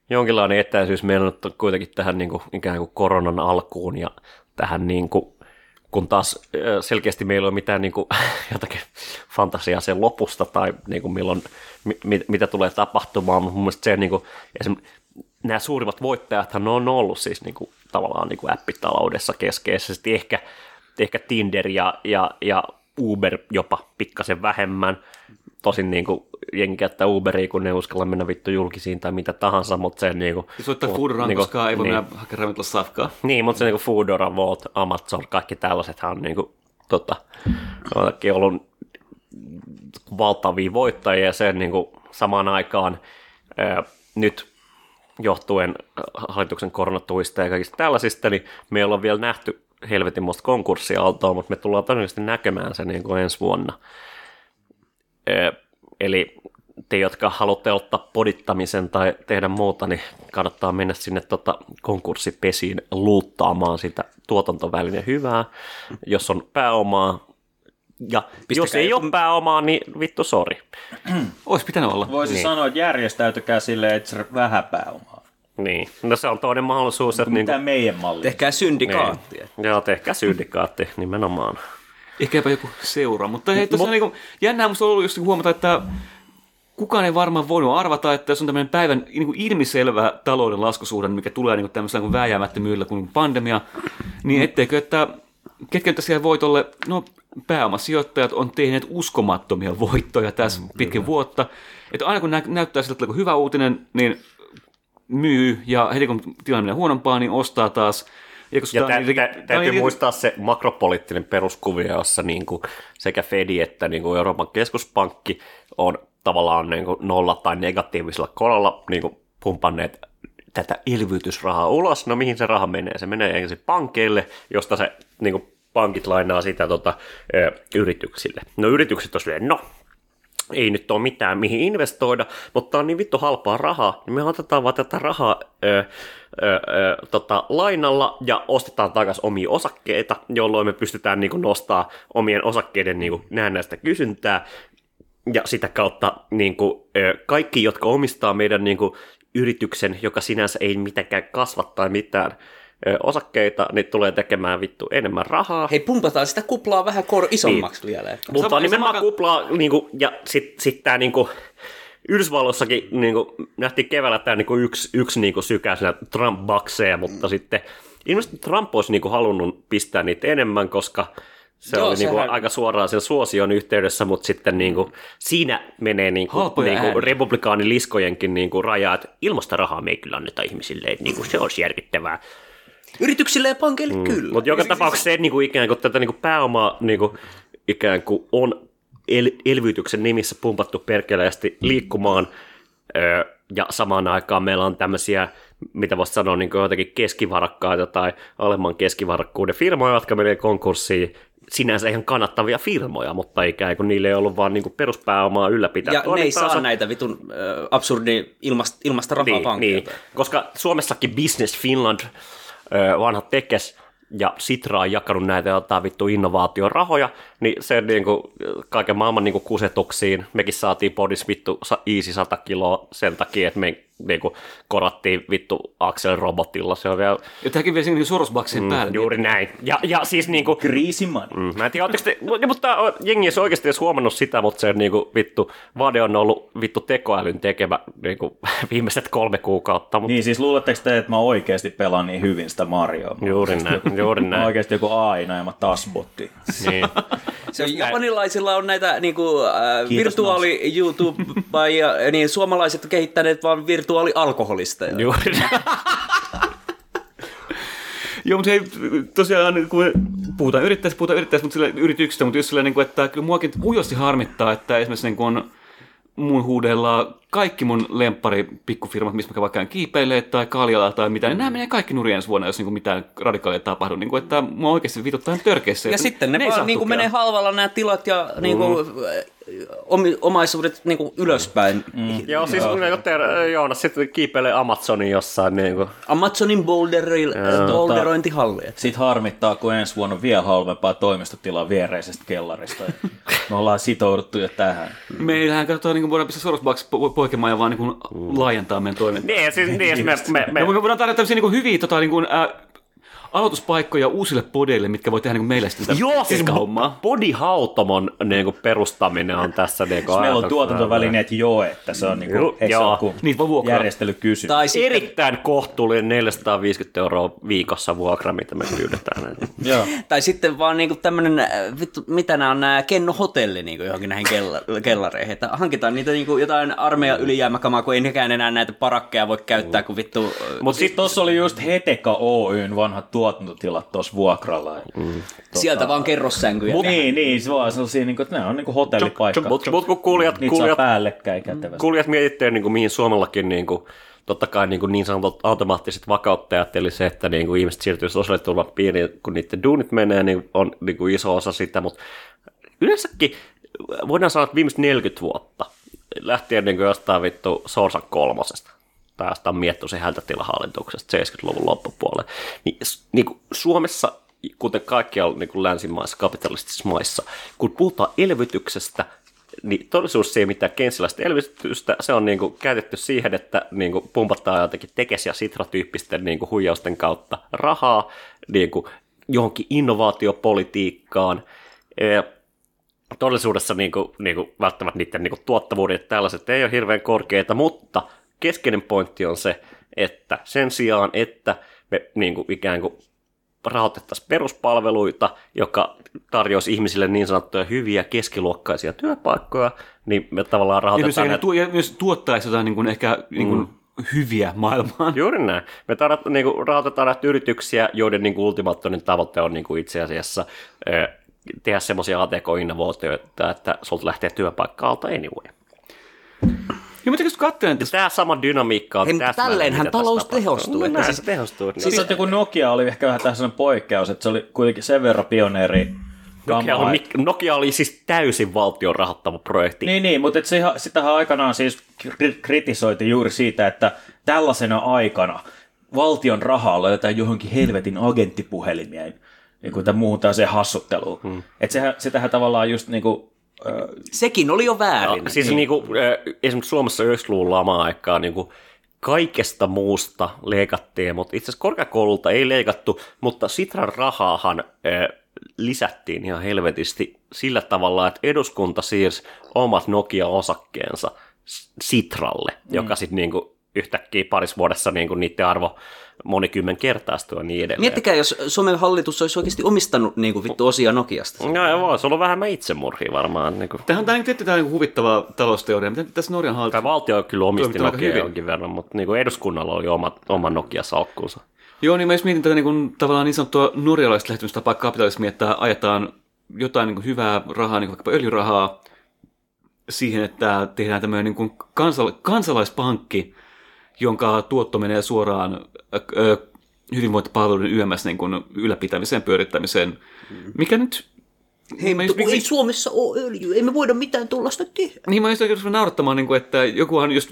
Speaker 3: jonkinlainen etäisyys meillä on kuitenkin tähän niin kuin, ikään kuin koronan alkuun ja tähän niin kuin, kun taas selkeästi meillä ei ole mitään niin kuin, jotakin fantasiaa sen lopusta tai niin kuin milloin, mi, mit- mitä tulee tapahtumaan, mutta mun mielestä se niin kuin, nämä suurimmat voittajathan on ollut siis niin kuin, tavallaan niin kuin appitaloudessa keskeisesti, ehkä, ehkä Tinder ja, ja, ja Uber jopa pikkasen vähemmän, tosin niin kuin, jengi käyttää Uberia, kun ne uskalla mennä vittu julkisiin tai mitä tahansa, mutta se niin kuin,
Speaker 4: Se soittaa Foodoran,
Speaker 3: niinku-
Speaker 4: koska ei voi
Speaker 3: niin.
Speaker 4: mennä hakemaan safkaa.
Speaker 3: niin, mutta se niinku Foodora, Volt, Amazon, kaikki tällaisethan on niinku, tota, jotenkin ollut valtavia voittajia ja sen niinku samaan aikaan ää, nyt johtuen hallituksen koronatuista ja kaikista tällaisista, niin me ei olla vielä nähty helvetin musta konkurssiaaltoa, mutta me tullaan todennäköisesti näkemään se niin kuin ensi vuonna. Eli te, jotka haluatte ottaa podittamisen tai tehdä muuta, niin kannattaa mennä sinne tota konkurssipesiin luuttaamaan sitä tuotantoväline hyvää, jos on pääomaa. Ja jos ei
Speaker 5: joku-
Speaker 3: ole pääomaa, niin vittu sori.
Speaker 4: Olisi pitänyt olla.
Speaker 6: Voisi niin. sanoa, että järjestäytykää silleen, että vähän pääomaa.
Speaker 3: Niin, no se on toinen mahdollisuus, että niin
Speaker 6: Mitä meidän malli?
Speaker 5: Tehkää syndikaatti.
Speaker 3: niin, joo, tehkää syndikaatti nimenomaan.
Speaker 4: Ehkäpä joku seura. Mutta hei, tosiaan niin jännää musta on ollut just huomata, että kukaan ei varmaan voinut arvata, että jos on tämmöinen päivän niin kuin ilmiselvä talouden laskusuhde, mikä tulee niin kuin tämmöisellä kuin vääjäämättömyydellä kuin pandemia, niin etteikö, että ketkä nyt siellä voitolle, no pääomasijoittajat on tehneet uskomattomia voittoja tässä mm, pitkin vuotta. Että aina kun nä- näyttää siltä, että hyvä uutinen, niin myy, ja heti kun tilanne menee huonompaa, niin ostaa taas. Ja,
Speaker 3: Ja tä,
Speaker 4: on
Speaker 3: tä,
Speaker 4: on
Speaker 3: täytyy
Speaker 4: niin-
Speaker 3: muistaa se makropoliittinen peruskuvio, jossa niin kuin sekä Fedi että niin kuin Euroopan keskuspankki on tavallaan niin kuin nolla tai negatiivisella korolla niin kuin pumpanneet tätä elvytysrahaa ulos. No mihin se raha menee? Se menee ensin pankeille, josta se niin kuin pankit lainaa sitä tota, ö, yrityksille. No yritykset on silleen, no ei nyt ole mitään mihin investoida, mutta on niin vittu halpaa rahaa, niin me otetaan vaan tätä rahaa ö, ö, ö, tota, lainalla ja ostetaan takaisin omia osakkeita, jolloin me pystytään niin nostaa omien osakkeiden niin näennäistä kysyntää, ja sitä kautta niin kuin, ö, kaikki, jotka omistaa meidän niin kuin, yrityksen, joka sinänsä ei mitenkään kasva tai mitään osakkeita, niin tulee tekemään vittu enemmän rahaa.
Speaker 5: Hei, pumpataan sitä kuplaa vähän kor- isommaksi vielä. ehkä.
Speaker 3: Mutta nimenomaan
Speaker 4: sama-
Speaker 3: kuplaa, niinku, ja sitten sit tämä niinku, Yhdysvalloissakin niinku, nähtiin keväällä tämä niinku, yksi, yksi niinku, sykäisenä Trump-bakseja, mutta sitten ilmeisesti Trump olisi niinku, halunnut pistää niitä enemmän, koska se
Speaker 5: Joo,
Speaker 3: oli niinku,
Speaker 5: sehän-
Speaker 3: aika suoraan sen suosion yhteydessä, mutta sitten niinku, siinä menee niinku,
Speaker 4: Halpoja
Speaker 3: niinku,
Speaker 4: ääniä.
Speaker 3: republikaaniliskojenkin niinku, raja, että ilmasta rahaa me ei kyllä anneta ihmisille, että niinku, se olisi järkyttävää.
Speaker 5: Yrityksille ja pankeille mm. kyllä.
Speaker 3: Mutta joka tapauksessa se, että niinku ikään kuin tätä niinku pääomaa niinku, ikään kuin on el- elvytyksen nimissä pumpattu perkeleesti liikkumaan, öö, ja samaan aikaan meillä on tämmöisiä, mitä voisi sanoa, niin jotenkin keskivarakkaita tai alemman keskivarakkuuden firmoja, jotka menee konkurssiin, sinänsä ihan kannattavia firmoja, mutta ikään kuin niille ei ollut vaan niin peruspääomaa ylläpitää
Speaker 5: ja ne ei saa näitä vitun äh, absurdi ilmasta, ilmasta rahaa
Speaker 3: Niin,
Speaker 5: pankilta.
Speaker 3: niin, koska Suomessakin Business Finland, ö, vanha tekes, ja Sitra on jakanut näitä jotain vittu innovaatiorahoja, niin se niin kuin, kaiken maailman niin kuin kusetuksiin, mekin saatiin podis vittu sa- easy 100 kiloa sen takia, että me niin kuin, korattiin vittu Axel robotilla, se on vielä
Speaker 4: Ja tämäkin vielä siinä Soros-baksien
Speaker 3: mm,
Speaker 4: päälle.
Speaker 3: juuri näin. Ja, ja siis niin kuin,
Speaker 6: Kriisiman.
Speaker 3: Mm, mä en tiedä, ootteko te, no, mutta jengi ei oikeasti edes huomannut sitä, mutta se niinku, vittu, Vade on ollut vittu tekoälyn tekemä niinku, viimeiset kolme kuukautta. Mutta
Speaker 6: Niin siis luuletteko te, että mä oikeasti pelaan niin hyvin sitä Marioa?
Speaker 3: Juuri näin, juuri
Speaker 6: Mä
Speaker 3: näin.
Speaker 6: oikeasti joku AI ja mä tasbotti.
Speaker 3: niin.
Speaker 5: Se on, japanilaisilla on näitä niinku, äh,
Speaker 6: Kiitos,
Speaker 5: virtuaali YouTube ja niin suomalaiset on kehittäneet vaan virtuaalialkoholisteja.
Speaker 3: Juuri.
Speaker 4: Joo, mutta hei, tosiaan kun puhutaan yrittäjistä, puhutaan yrittäjistä, mutta sillä yrityksistä, mutta just sillä, niin kuin, että kyllä muakin ujosti harmittaa, että esimerkiksi niin kuin mun huudella kaikki mun lemppari pikkufirmat, missä mä vaikka kiipeilee tai kaljalla tai mitä, niin nämä menee kaikki nurin ensi vuonna, jos niin kuin mitään radikaalia tapahdu. Niin kuin, että mua oikeasti vituttaa ihan törkeissä.
Speaker 5: Ja sitten ne,
Speaker 4: saa
Speaker 5: vaan niinku menee halvalla nämä tilat ja niinku, omaisuudet niinku ylöspäin. Mm.
Speaker 3: Joo, siis joo. Joten, Joonas sitten kiipeilee Amazonin jossain. Niin kuin.
Speaker 5: Amazonin boulderil- boulderointihalli.
Speaker 6: Sitten harmittaa, kun ensi vuonna on vielä halvempaa toimistotilaa viereisestä kellarista. Me ollaan sitouduttu jo tähän.
Speaker 4: Meillähän katsotaan, niin kuin voidaan pistää Sorosbaks poikemaan ja vaan niin kuin laajentaa meidän toimintaa.
Speaker 3: Niin, siis, niin, me, me, me,
Speaker 4: Me, me voidaan tarjota tämmöisiä niin kuin hyviä tota, niin kuin, ää, aloituspaikkoja uusille podeille, mitkä voi tehdä niin kuin meille sitten tätä
Speaker 3: Joo, siis
Speaker 4: keikahommaa.
Speaker 3: bodihautomon niin kuin, perustaminen on tässä niin kuin,
Speaker 6: Meillä on tuotantovälineet jo, että se on, niinku,
Speaker 3: Joo,
Speaker 6: ei se
Speaker 3: joo.
Speaker 6: kuin
Speaker 4: Niitä voi vuokraa.
Speaker 6: järjestelykysymys.
Speaker 5: Tai sitten,
Speaker 3: Erittäin kohtuullinen 450 euroa viikossa vuokra, mitä me pyydetään.
Speaker 6: Joo.
Speaker 5: tai sitten vaan niinku tämmönen, äh, vittu, mitä nämä on nämä kennohotelli niinku johonkin näihin kella- kellareihin. Että hankitaan niitä niinku jotain armeijan ylijäämäkamaa, kun ei nekään enää näitä parakkeja voi käyttää, kun vittu...
Speaker 6: Mutta sitten tuossa oli just Heteka Oyn vanhat tuotantotilat tuossa vuokralla. Mm.
Speaker 5: Sieltä vaan kerrossänkyjä.
Speaker 6: Niin, niin, se vaan sellaisia, niin kuin, että ne on niin kuin hotellipaikka.
Speaker 3: Mutta mut, kun kuulijat,
Speaker 6: Niitä saa
Speaker 3: kuulijat,
Speaker 6: päällekkäin kätevästi.
Speaker 3: kuulijat mietitte, niin kuin, mihin Suomellakin niin kuin, totta kai niin, kuin niin sanotut automaattiset vakauttajat, eli se, että niin kuin ihmiset siirtyy sosiaaliturvan piiriin, kun niiden duunit menee, niin on niin kuin iso osa sitä, mutta yleensäkin voidaan sanoa, että viimeiset 40 vuotta, lähtien niin kuin jostain vittu Sorsan kolmosesta, tai jostain miettuisen hältätilahallituksesta 70-luvun loppupuolelle, niin, niin kuin Suomessa, kuten kaikkialla niin kuin länsimaissa, kapitalistisissa maissa, kun puhutaan elvytyksestä, niin todellisuus ei mitään kensiläistä elvytystä, se on niin kuin käytetty siihen, että niin kuin pumpataan jotenkin tekes- ja sitra-tyyppisten niin kuin huijausten kautta rahaa niin kuin johonkin innovaatiopolitiikkaan. Todellisuudessa niin kuin, niin kuin välttämättä niiden niin kuin tuottavuudet tällaiset ei ole hirveän korkeita, mutta keskeinen pointti on se, että sen sijaan, että me niin kuin ikään kuin rahoitettaisiin peruspalveluita, joka tarjoaisi ihmisille niin sanottuja hyviä keskiluokkaisia työpaikkoja, niin me tavallaan
Speaker 4: Ja myös,
Speaker 3: rahoitetaan
Speaker 4: ne,
Speaker 3: näitä
Speaker 4: tuo, ja myös tuottaisi jotain niin kuin ehkä niin kuin hyviä maailmaan.
Speaker 3: Juuri näin. Me tarvit, niin kuin, rahoitetaan näitä yrityksiä, joiden niin kuin, ultimaattinen tavoite on niin kuin, itse asiassa ö, tehdä semmoisia ATK-innovaatioita, että sulta lähtee työpaikka alta anyway.
Speaker 4: Ja mutta jos katselen,
Speaker 3: Ja tämä sama dynamiikka on
Speaker 5: Hei,
Speaker 3: täsmälleen,
Speaker 5: tälleenhän
Speaker 3: tässä
Speaker 5: talous tehostuu,
Speaker 3: No,
Speaker 5: että
Speaker 3: näin
Speaker 5: siis-
Speaker 3: se tehostuu.
Speaker 6: Siis että kun Nokia oli ehkä vähän tämmöinen poikkeus, että se oli kuitenkin sen verran pioneeri
Speaker 3: Nokia oli, Nokia oli siis täysin valtion rahoittama projekti.
Speaker 6: Niin, niin mutta et se, sitähän aikanaan siis kri- kritisoitiin juuri siitä, että tällaisena aikana valtion rahalla jotain johonkin helvetin agenttipuhelimia niin kuin tämän muuhun tällaiseen hassutteluun. Hmm. Että sehän, sitähän tavallaan just niin kuin,
Speaker 5: Sekin oli jo väärin.
Speaker 3: Ja, siis niin. kuin, esimerkiksi Suomessa 90-luvun lama-aikaa niin kuin kaikesta muusta leikattiin, mutta itse asiassa korkeakoululta ei leikattu, mutta Sitran rahaahan lisättiin ihan helvetisti sillä tavalla, että eduskunta siirsi omat Nokia-osakkeensa Sitralle, mm. joka sitten niin yhtäkkiä parissa vuodessa niin kuin niiden arvo monikymmen kertaistui ja niin edelleen.
Speaker 5: Miettikää, jos Suomen hallitus olisi oikeasti omistanut niin kuin vittu osia Nokiasta.
Speaker 3: No ja voisi olla vähemmän itsemurhia varmaan. Niin kuin.
Speaker 4: Tähän on tämä tietty tämä huvittava talousteoria. Miten tässä Norjan hallitus?
Speaker 3: Tai valtio kyllä omisti Nokia jonkin verran, mutta niin kuin eduskunnalla oli oma, oma Nokia-salkkuunsa.
Speaker 4: Joo, niin mä just mietin tätä niin kuin, tavallaan niin sanottua norjalaista lähestymistapaa kapitalismia, että ajetaan jotain niin kuin, hyvää rahaa, niin kuin vaikkapa öljyrahaa, siihen, että tehdään tämmöinen niin kuin kansal- kansalaispankki, jonka tuotto menee suoraan ö, hyvinvointipalveluiden YMS niin kuin, ylläpitämiseen, pyörittämiseen, mikä nyt...
Speaker 5: Hei,
Speaker 4: mä just-
Speaker 5: ei Suomessa ole öljyä, ei me voida mitään tuollaista tehdä.
Speaker 4: Niin mä just naurattamaan, niin kuin, että jokuhan just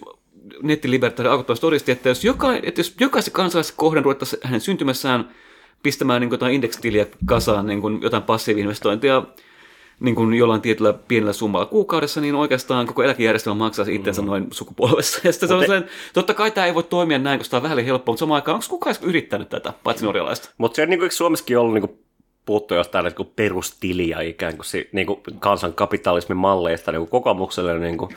Speaker 4: nettilibertaari alkuperäisesti todisti, että jos, joka, että jos jokaisen kansalaisen kohden ruvettaisiin hänen syntymässään pistämään niin kuin, jotain indeksitiliä kasaan, niin kuin, jotain passiivi-investointia niin kuin jollain tietyllä pienellä summalla kuukaudessa, niin oikeastaan koko eläkejärjestelmä maksaisi itsensä mm. noin sukupolvessa. Ja sitten se on totta kai tämä ei voi toimia näin, koska tämä on vähän helppoa, mutta samaan aikaan onko kukaan yrittänyt tätä, paitsi norjalaista?
Speaker 3: Mutta se on niin kuin, Suomessakin ollut niin kuin, puhuttu jostain niin kuin perustiliä ikään kuin, si- niin kuin kansan kapitalismin malleista niin kuin kokoomukselle niin kuin,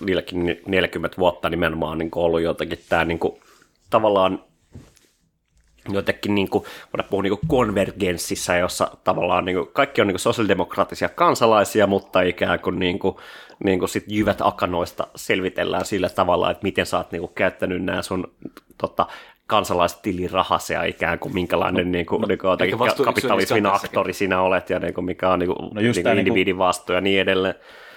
Speaker 3: niilläkin ni- 40 vuotta nimenomaan niin kuin ollut jotenkin tämä niin kuin, tavallaan jotenkin niin kuin, voidaan puhua niin kuin konvergenssissa, jossa tavallaan niin kuin, kaikki on niin kuin sosiaalidemokraattisia kansalaisia, mutta ikään kuin, niin kuin, niin kuin sit jyvät akanoista selvitellään sillä tavalla, että miten sä oot niin kuin, käyttänyt nämä sun tota, kansalaistilirahasi ja ikään kuin minkälainen niin kuin, niin kuin,
Speaker 4: eikä vastuu
Speaker 3: kapitalismin aktori sinä olet ja niin kuin, mikä on niin kuin,
Speaker 6: No
Speaker 3: no niin
Speaker 6: tää
Speaker 3: kuin
Speaker 6: niinku-
Speaker 3: individin vastuu ja niin edelleen.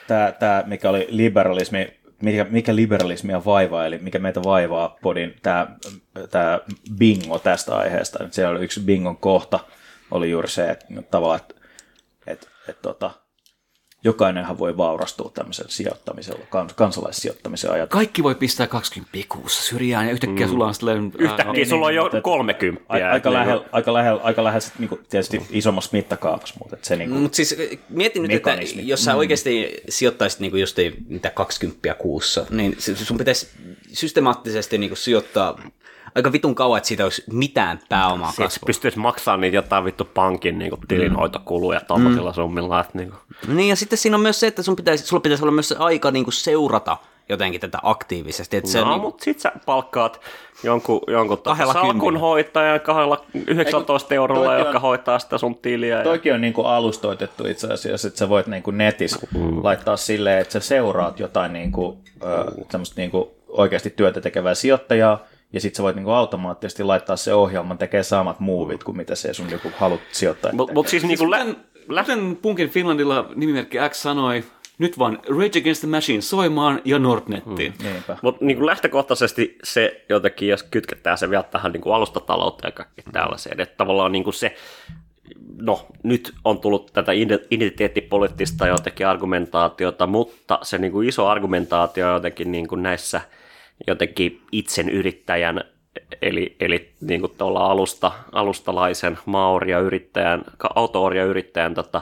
Speaker 6: tämä, tämä, mikä oli liberalismi, mikä, mikä liberalismia vaivaa, eli mikä meitä vaivaa podin, tämä, tämä bingo tästä aiheesta. Siellä oli yksi bingon kohta, oli juuri se, että tavallaan, että, että, että tota, jokainenhan voi vaurastua tämmöisellä sijoittamisella, kans, kansalaissijoittamisen ajatuksella.
Speaker 4: Kaikki voi pistää 20 kuussa syrjään ja yhtäkkiä mm. sulla on sellainen...
Speaker 3: Yhtäkkiä
Speaker 6: niin,
Speaker 3: sulla on jo
Speaker 6: mutta et-
Speaker 3: 30.
Speaker 6: Aika, aika,
Speaker 3: niin kuin-
Speaker 6: lähellä, aika lähellä, aika lähellä sit, niin kuin, tietysti isommassa mittakaavassa, mutta et se niin kuin,
Speaker 5: Mutta siis mietin nyt, että jos sä oikeasti sijoittaisit niin just ei, mitä 20 kuussa, niin sun pitäisi systemaattisesti niin sijoittaa aika vitun kauan, että siitä olisi mitään pääomaa
Speaker 3: Sitten
Speaker 5: kasvua.
Speaker 3: pystyisi maksamaan niitä jotain vittu pankin niin kuin tilinhoitokuluja tuollaisilla summilla. Että, niin kuin.
Speaker 5: Niin ja sitten siinä on myös se, että sun pitäisi, sulla pitäisi olla myös se aika niin seurata jotenkin tätä aktiivisesti. Että se,
Speaker 3: No,
Speaker 5: niin,
Speaker 3: mutta sit sä palkkaat jonkun, jonkun tota salkunhoitajan kahdella 19 eurolla,
Speaker 6: toikin on-
Speaker 3: joka hoitaa sitä sun tiliä. Ja...
Speaker 6: Toikin on niin kuin alustoitettu itse asiassa, että sä voit niin kuin netissä mm. laittaa silleen, että sä seuraat jotain niin kuin, semmoista niin kuin oikeasti työtä tekevää sijoittajaa, ja sitten sä voit niin kuin automaattisesti laittaa se ohjelman tekee samat muuvit kuin mitä se sun joku halut sijoittaa.
Speaker 3: Mutta mut siis, niinku lä- lä-
Speaker 4: kuten Punkin Finlandilla nimimerkki X sanoi, nyt vaan Rage Against the Machine soimaan ja Nordnettiin. Mm.
Speaker 3: Mutta niin lähtökohtaisesti se jotenkin, jos kytketään se vielä tähän niin kuin alustatalouteen ja kaikki tällaiseen, että tavallaan niin kuin se, no nyt on tullut tätä ide- identiteettipoliittista jotenkin argumentaatiota, mutta se niin kuin iso argumentaatio jotenkin niin kuin näissä jotenkin itsen yrittäjän, eli, eli niin kuin tuolla alusta, alustalaisen maoria-yrittäjän, autooria-yrittäjän tota,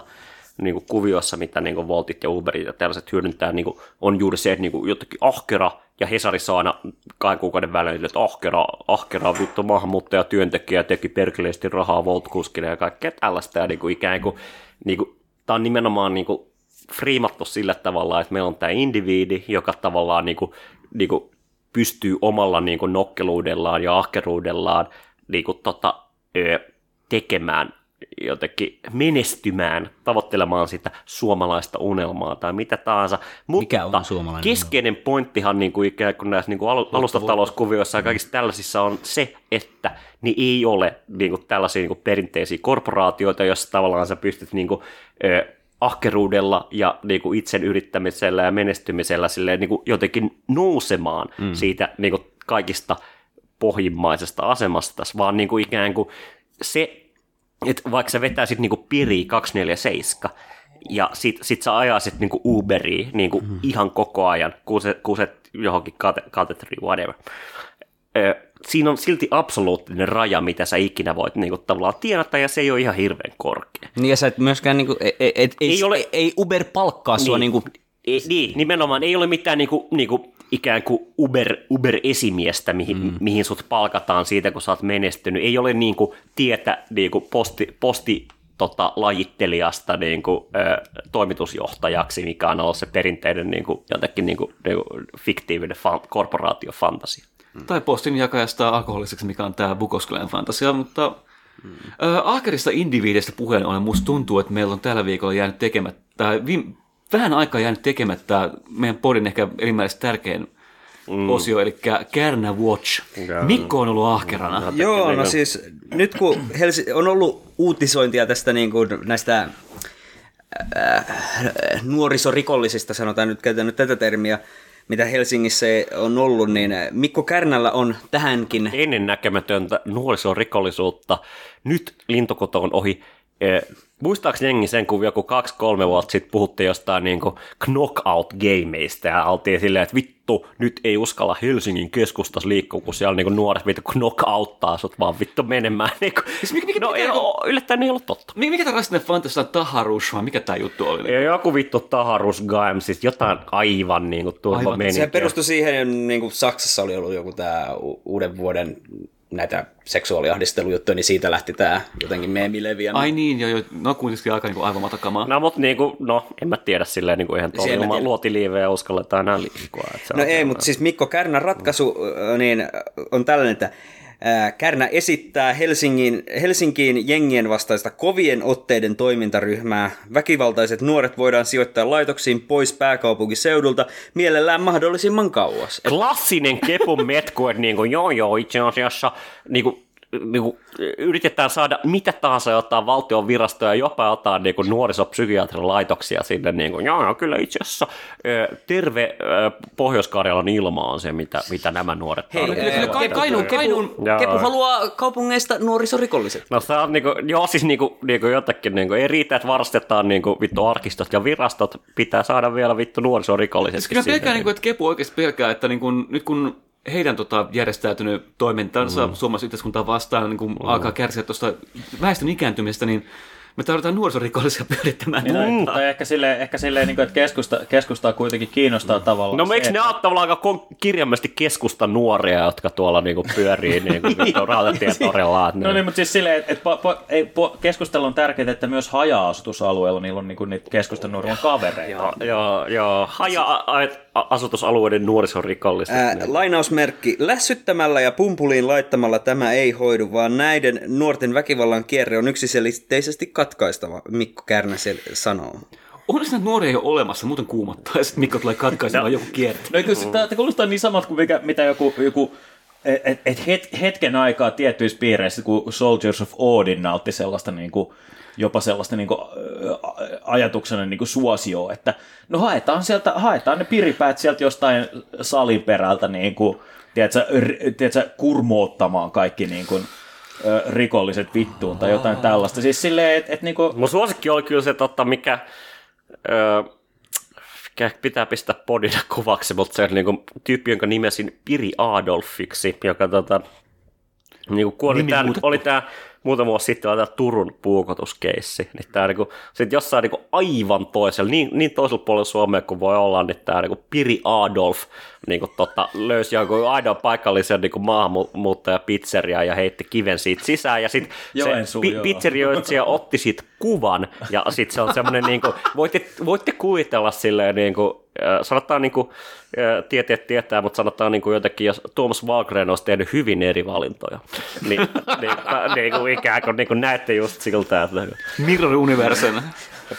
Speaker 3: niin kuin kuviossa, mitä niin kuin Voltit ja Uberit ja tällaiset hyödyntää, niin kuin, on juuri se, että niin kuin jotenkin ahkera, ja Hesarissa aina kahden kuukauden välein, että ahkera, ahkera vittu maahanmuuttaja työntekijä teki perkeleesti rahaa Volt-kuskille ja kaikkea tällaista, ja niin kuin ikään kuin, niin kuin tämä on nimenomaan niin kuin friimattu sillä tavalla, että meillä on tämä indiviidi, joka tavallaan niin kuin, niin kuin pystyy omalla niin kuin nokkeluudellaan ja ahkeruudellaan niin kuin, tota, tekemään jotenkin menestymään, tavoittelemaan sitä suomalaista unelmaa tai mitä tahansa. Mutta
Speaker 5: Mikä on suomalainen
Speaker 3: keskeinen pointtihan niin kuin ikään kuin näissä niin kuin alu- alustatalouskuvioissa ja kaikissa tällaisissa on se, että ne ei ole niin kuin tällaisia niin kuin perinteisiä korporaatioita, joissa tavallaan sä pystyt niin kuin, ö, ahkeruudella ja niin kuin itsen yrittämisellä ja menestymisellä silleen, niin kuin jotenkin nousemaan mm. siitä niin kuin kaikista pohjimmaisesta asemasta, vaan niin kuin ikään kuin se, että vaikka sä vetäisit niinku piri 247 ja sit, sit sä ajasit niinku Uberiin niinku mm. ihan koko ajan, kuuset, kuuset johonkin kate, katetriin, whatever. Siinä on silti absoluuttinen raja, mitä sä ikinä voit niinku tavallaan tienata, ja se ei ole ihan hirveän korkea.
Speaker 5: Niin ja sä et myöskään, niinku, et, et, et, ei,
Speaker 3: Ei ole-
Speaker 5: ei Uber palkkaa sua niinku,
Speaker 3: Ei, niin, nimenomaan ei ole mitään niinku, niinku, ikään kuin Uber, Uber-esimiestä, mihin, mm. mihin sut palkataan siitä, kun sä oot menestynyt. Ei ole niinku tietä niinku posti, posti tota, lajittelijasta niinku, ö, toimitusjohtajaksi, mikä on ollut se perinteinen niinku, jotenkin niinku, niinku, fiktiivinen fan, korporaatiofantasia.
Speaker 4: Tai postin jakajasta alkoholiseksi, mikä on tämä Bukoskyläinen fantasia, mutta mm. ö, ahkerista indiviideistä puheen ollen musta tuntuu, että meillä on tällä viikolla jäänyt tekemättä, tai viime, vähän aikaa jäänyt tekemättä meidän podin ehkä elimääräisesti tärkein mm. osio, eli Kärnä Watch. Mikko on ollut ahkerana.
Speaker 5: Joo, no siis nyt kun Helsi- on ollut uutisointia tästä niin kuin näistä äh, nuorisorikollisista, sanotaan nyt, käytän nyt tätä termiä, mitä Helsingissä on ollut, niin Mikko Kärnällä on tähänkin
Speaker 3: ennennäkemätöntä nuorisorikollisuutta. Nyt lintukoto on ohi. Eh, Muistaaks jengi sen, kun joku kaksi-kolme vuotta sitten puhuttiin jostain niin knockout-gameista ja oltiin silleen, että vittu, nyt ei uskalla Helsingin keskustassa liikkua, kun siellä niin nuoret vittu knockouttaa sut vaan vittu menemään. Niin kuin,
Speaker 4: Siis mikä- mikä-
Speaker 3: no
Speaker 4: mikä-
Speaker 3: ei, o- yllättäen ei ollut totta.
Speaker 4: Mi- Mikä tämä rasistinen fantasia on Taharush, vai mikä tämä juttu oli?
Speaker 3: Ja joku vittu Taharus Gaem, siis jotain aivan niin kuin turva
Speaker 4: Aivan.
Speaker 5: Se perustui siihen, niin kuin Saksassa oli ollut joku tämä uuden vuoden näitä seksuaaliahdistelujuttuja, niin siitä lähti tämä jotenkin meemi leviämään.
Speaker 4: Ai niin, joo, joo. no kuitenkin aika niin aivan matakamaa.
Speaker 3: No, mutta niinku, no, en mä tiedä silleen niinku ihan
Speaker 5: Siis
Speaker 3: tuolla
Speaker 5: tiedä.
Speaker 3: luotiliivejä ja uskalletaan enää liikkua. että
Speaker 5: No ei, mutta siis Mikko Kärnän ratkaisu niin, on tällainen, että Kärnä esittää Helsingin, Helsinkiin jengien vastaista kovien otteiden toimintaryhmää. Väkivaltaiset nuoret voidaan sijoittaa laitoksiin pois pääkaupunkiseudulta mielellään mahdollisimman kauas.
Speaker 3: klassinen kepun metku, että niinku, joo joo, itse asiassa niinku, niinku, yritetään saada mitä tahansa jotain valtion virastoja, jopa jotain niinku, nuorisopsykiatrin laitoksia sinne. Niinku, joo, joo, kyllä itse asiassa terve Pohjois-Karjalan ilma on se, mitä, mitä nämä nuoret
Speaker 5: Hei,
Speaker 4: kyllä Kai- Kainuun- Kainuun-
Speaker 3: Joo.
Speaker 5: Kepu haluaa kaupungeista nuorisorikolliset.
Speaker 3: No se on niinku, joo siis niinku, niinku jotakin, niinku, ei riitä, että varastetaan niinku, vittu arkistot ja virastot, pitää saada vielä vittu nuorisorikolliset.
Speaker 4: Kyllä pelkää, niin kuin, että Kepu oikeasti pelkää, että niin kuin, nyt kun heidän tota, järjestäytynyt toimintansa mm. suomalaisen yhteiskuntaa vastaan niin kun mm. alkaa kärsiä tuosta väestön ikääntymisestä, niin me tarvitaan nuorisorikollisia pyörittämään.
Speaker 6: Niin,
Speaker 4: Mm.
Speaker 6: tai, tai ehkä silleen, ehkä silleen niin kuin, että keskusta, keskustaa kuitenkin kiinnostaa tavallaan
Speaker 3: No
Speaker 6: se,
Speaker 3: eikö ne
Speaker 6: että-
Speaker 3: ole tavallaan aika kirjaimellisesti keskusta nuoria, jotka tuolla niinku pyörii niinku rautatietorilla. että
Speaker 6: No
Speaker 3: ne-
Speaker 6: niin, mutta siis silleen, että, po, po, ei, po, keskustelu on tärkeää, että myös haja-asutusalueilla niillä on niinku niitä keskustan nuorilla kavereita.
Speaker 3: Joo, joo, joo. Haja-asutusalueiden nuorisorikolliset.
Speaker 5: Ää,
Speaker 3: niin.
Speaker 5: lainausmerkki. Lässyttämällä ja pumpuliin laittamalla tämä ei hoidu, vaan näiden nuorten väkivallan kierre on yksiselitteisesti katkaistava, Mikko Kärnä sel- sanoo.
Speaker 4: Onneksi näitä nuoria ei ole olemassa, muuten kuumottaa, ja sitten Mikko tulee katkaisemaan joku kierto.
Speaker 6: No eikö sitä, tämä kuulostaa niin samat kuin mikä, mitä joku, joku et, et het, hetken aikaa tiettyissä piireissä, kun Soldiers of Odin nautti sellaista niin kuin, jopa sellaista niin kuin, ajatuksena niin kuin suosioa, että no haetaan, sieltä, haetaan ne piripäät sieltä jostain salin perältä niin kuin, tiedätkö, r, tiedätkö, kurmoottamaan kaikki niin kuin, ö, rikolliset vittuun tai jotain tällaista. Siis silleen, että et, niin kuin,
Speaker 3: Mun suosikki oli kyllä se, totta, mikä, öö, mikä pitää pistää podina kuvaksi, mutta se on niinku tyyppi, jonka nimesin Piri Adolfiksi, joka tota, niinku, kun oli
Speaker 4: Nimi muutettu.
Speaker 3: oli tää muutama vuosi sitten oli tää Turun puukotuskeissi, niin tää niinku, sit jossain niinku aivan toisella, niin, niin toisella puolella Suomea kuin voi olla, niin tää niinku Piri Adolf niinku, tota, löysi jonkun aidon paikallisen niinku maahanmuuttaja pizzeria ja heitti kiven siitä sisään, ja sit
Speaker 6: Joensuu,
Speaker 3: se pi-
Speaker 6: joo.
Speaker 3: pizzerioitsija otti siitä kuvan, ja sitten se on semmoinen, niin kuin, voitte, voitte kuvitella silleen, niin kuin, sanotaan niin kuin, tieteet tietää, mutta sanotaan niin kuin jotenkin, jos Thomas Wahlgren olisi tehnyt hyvin eri valintoja, niin, niin, niin kuin ikään kuin, niin kuin näette just siltä, että
Speaker 4: Mirror Universena.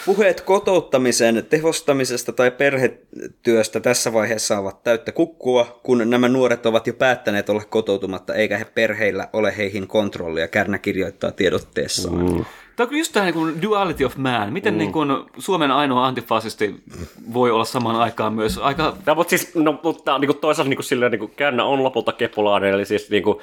Speaker 5: Puheet kotouttamisen tehostamisesta tai perhetyöstä tässä vaiheessa ovat täyttä kukkua, kun nämä nuoret ovat jo päättäneet olla kotoutumatta, eikä he perheillä ole heihin kontrollia, Kärnä kirjoittaa tiedotteessaan. Mm.
Speaker 4: Tämä on kyllä just tämä niin duality of man. Miten mm. niin kuin Suomen ainoa antifasisti voi olla samaan aikaan myös aika...
Speaker 3: No, mutta siis, no, mutta niin kuin toisaalta niin kuin silleen, niin kuin käännä on lopulta kepulainen, eli siis niin kuin,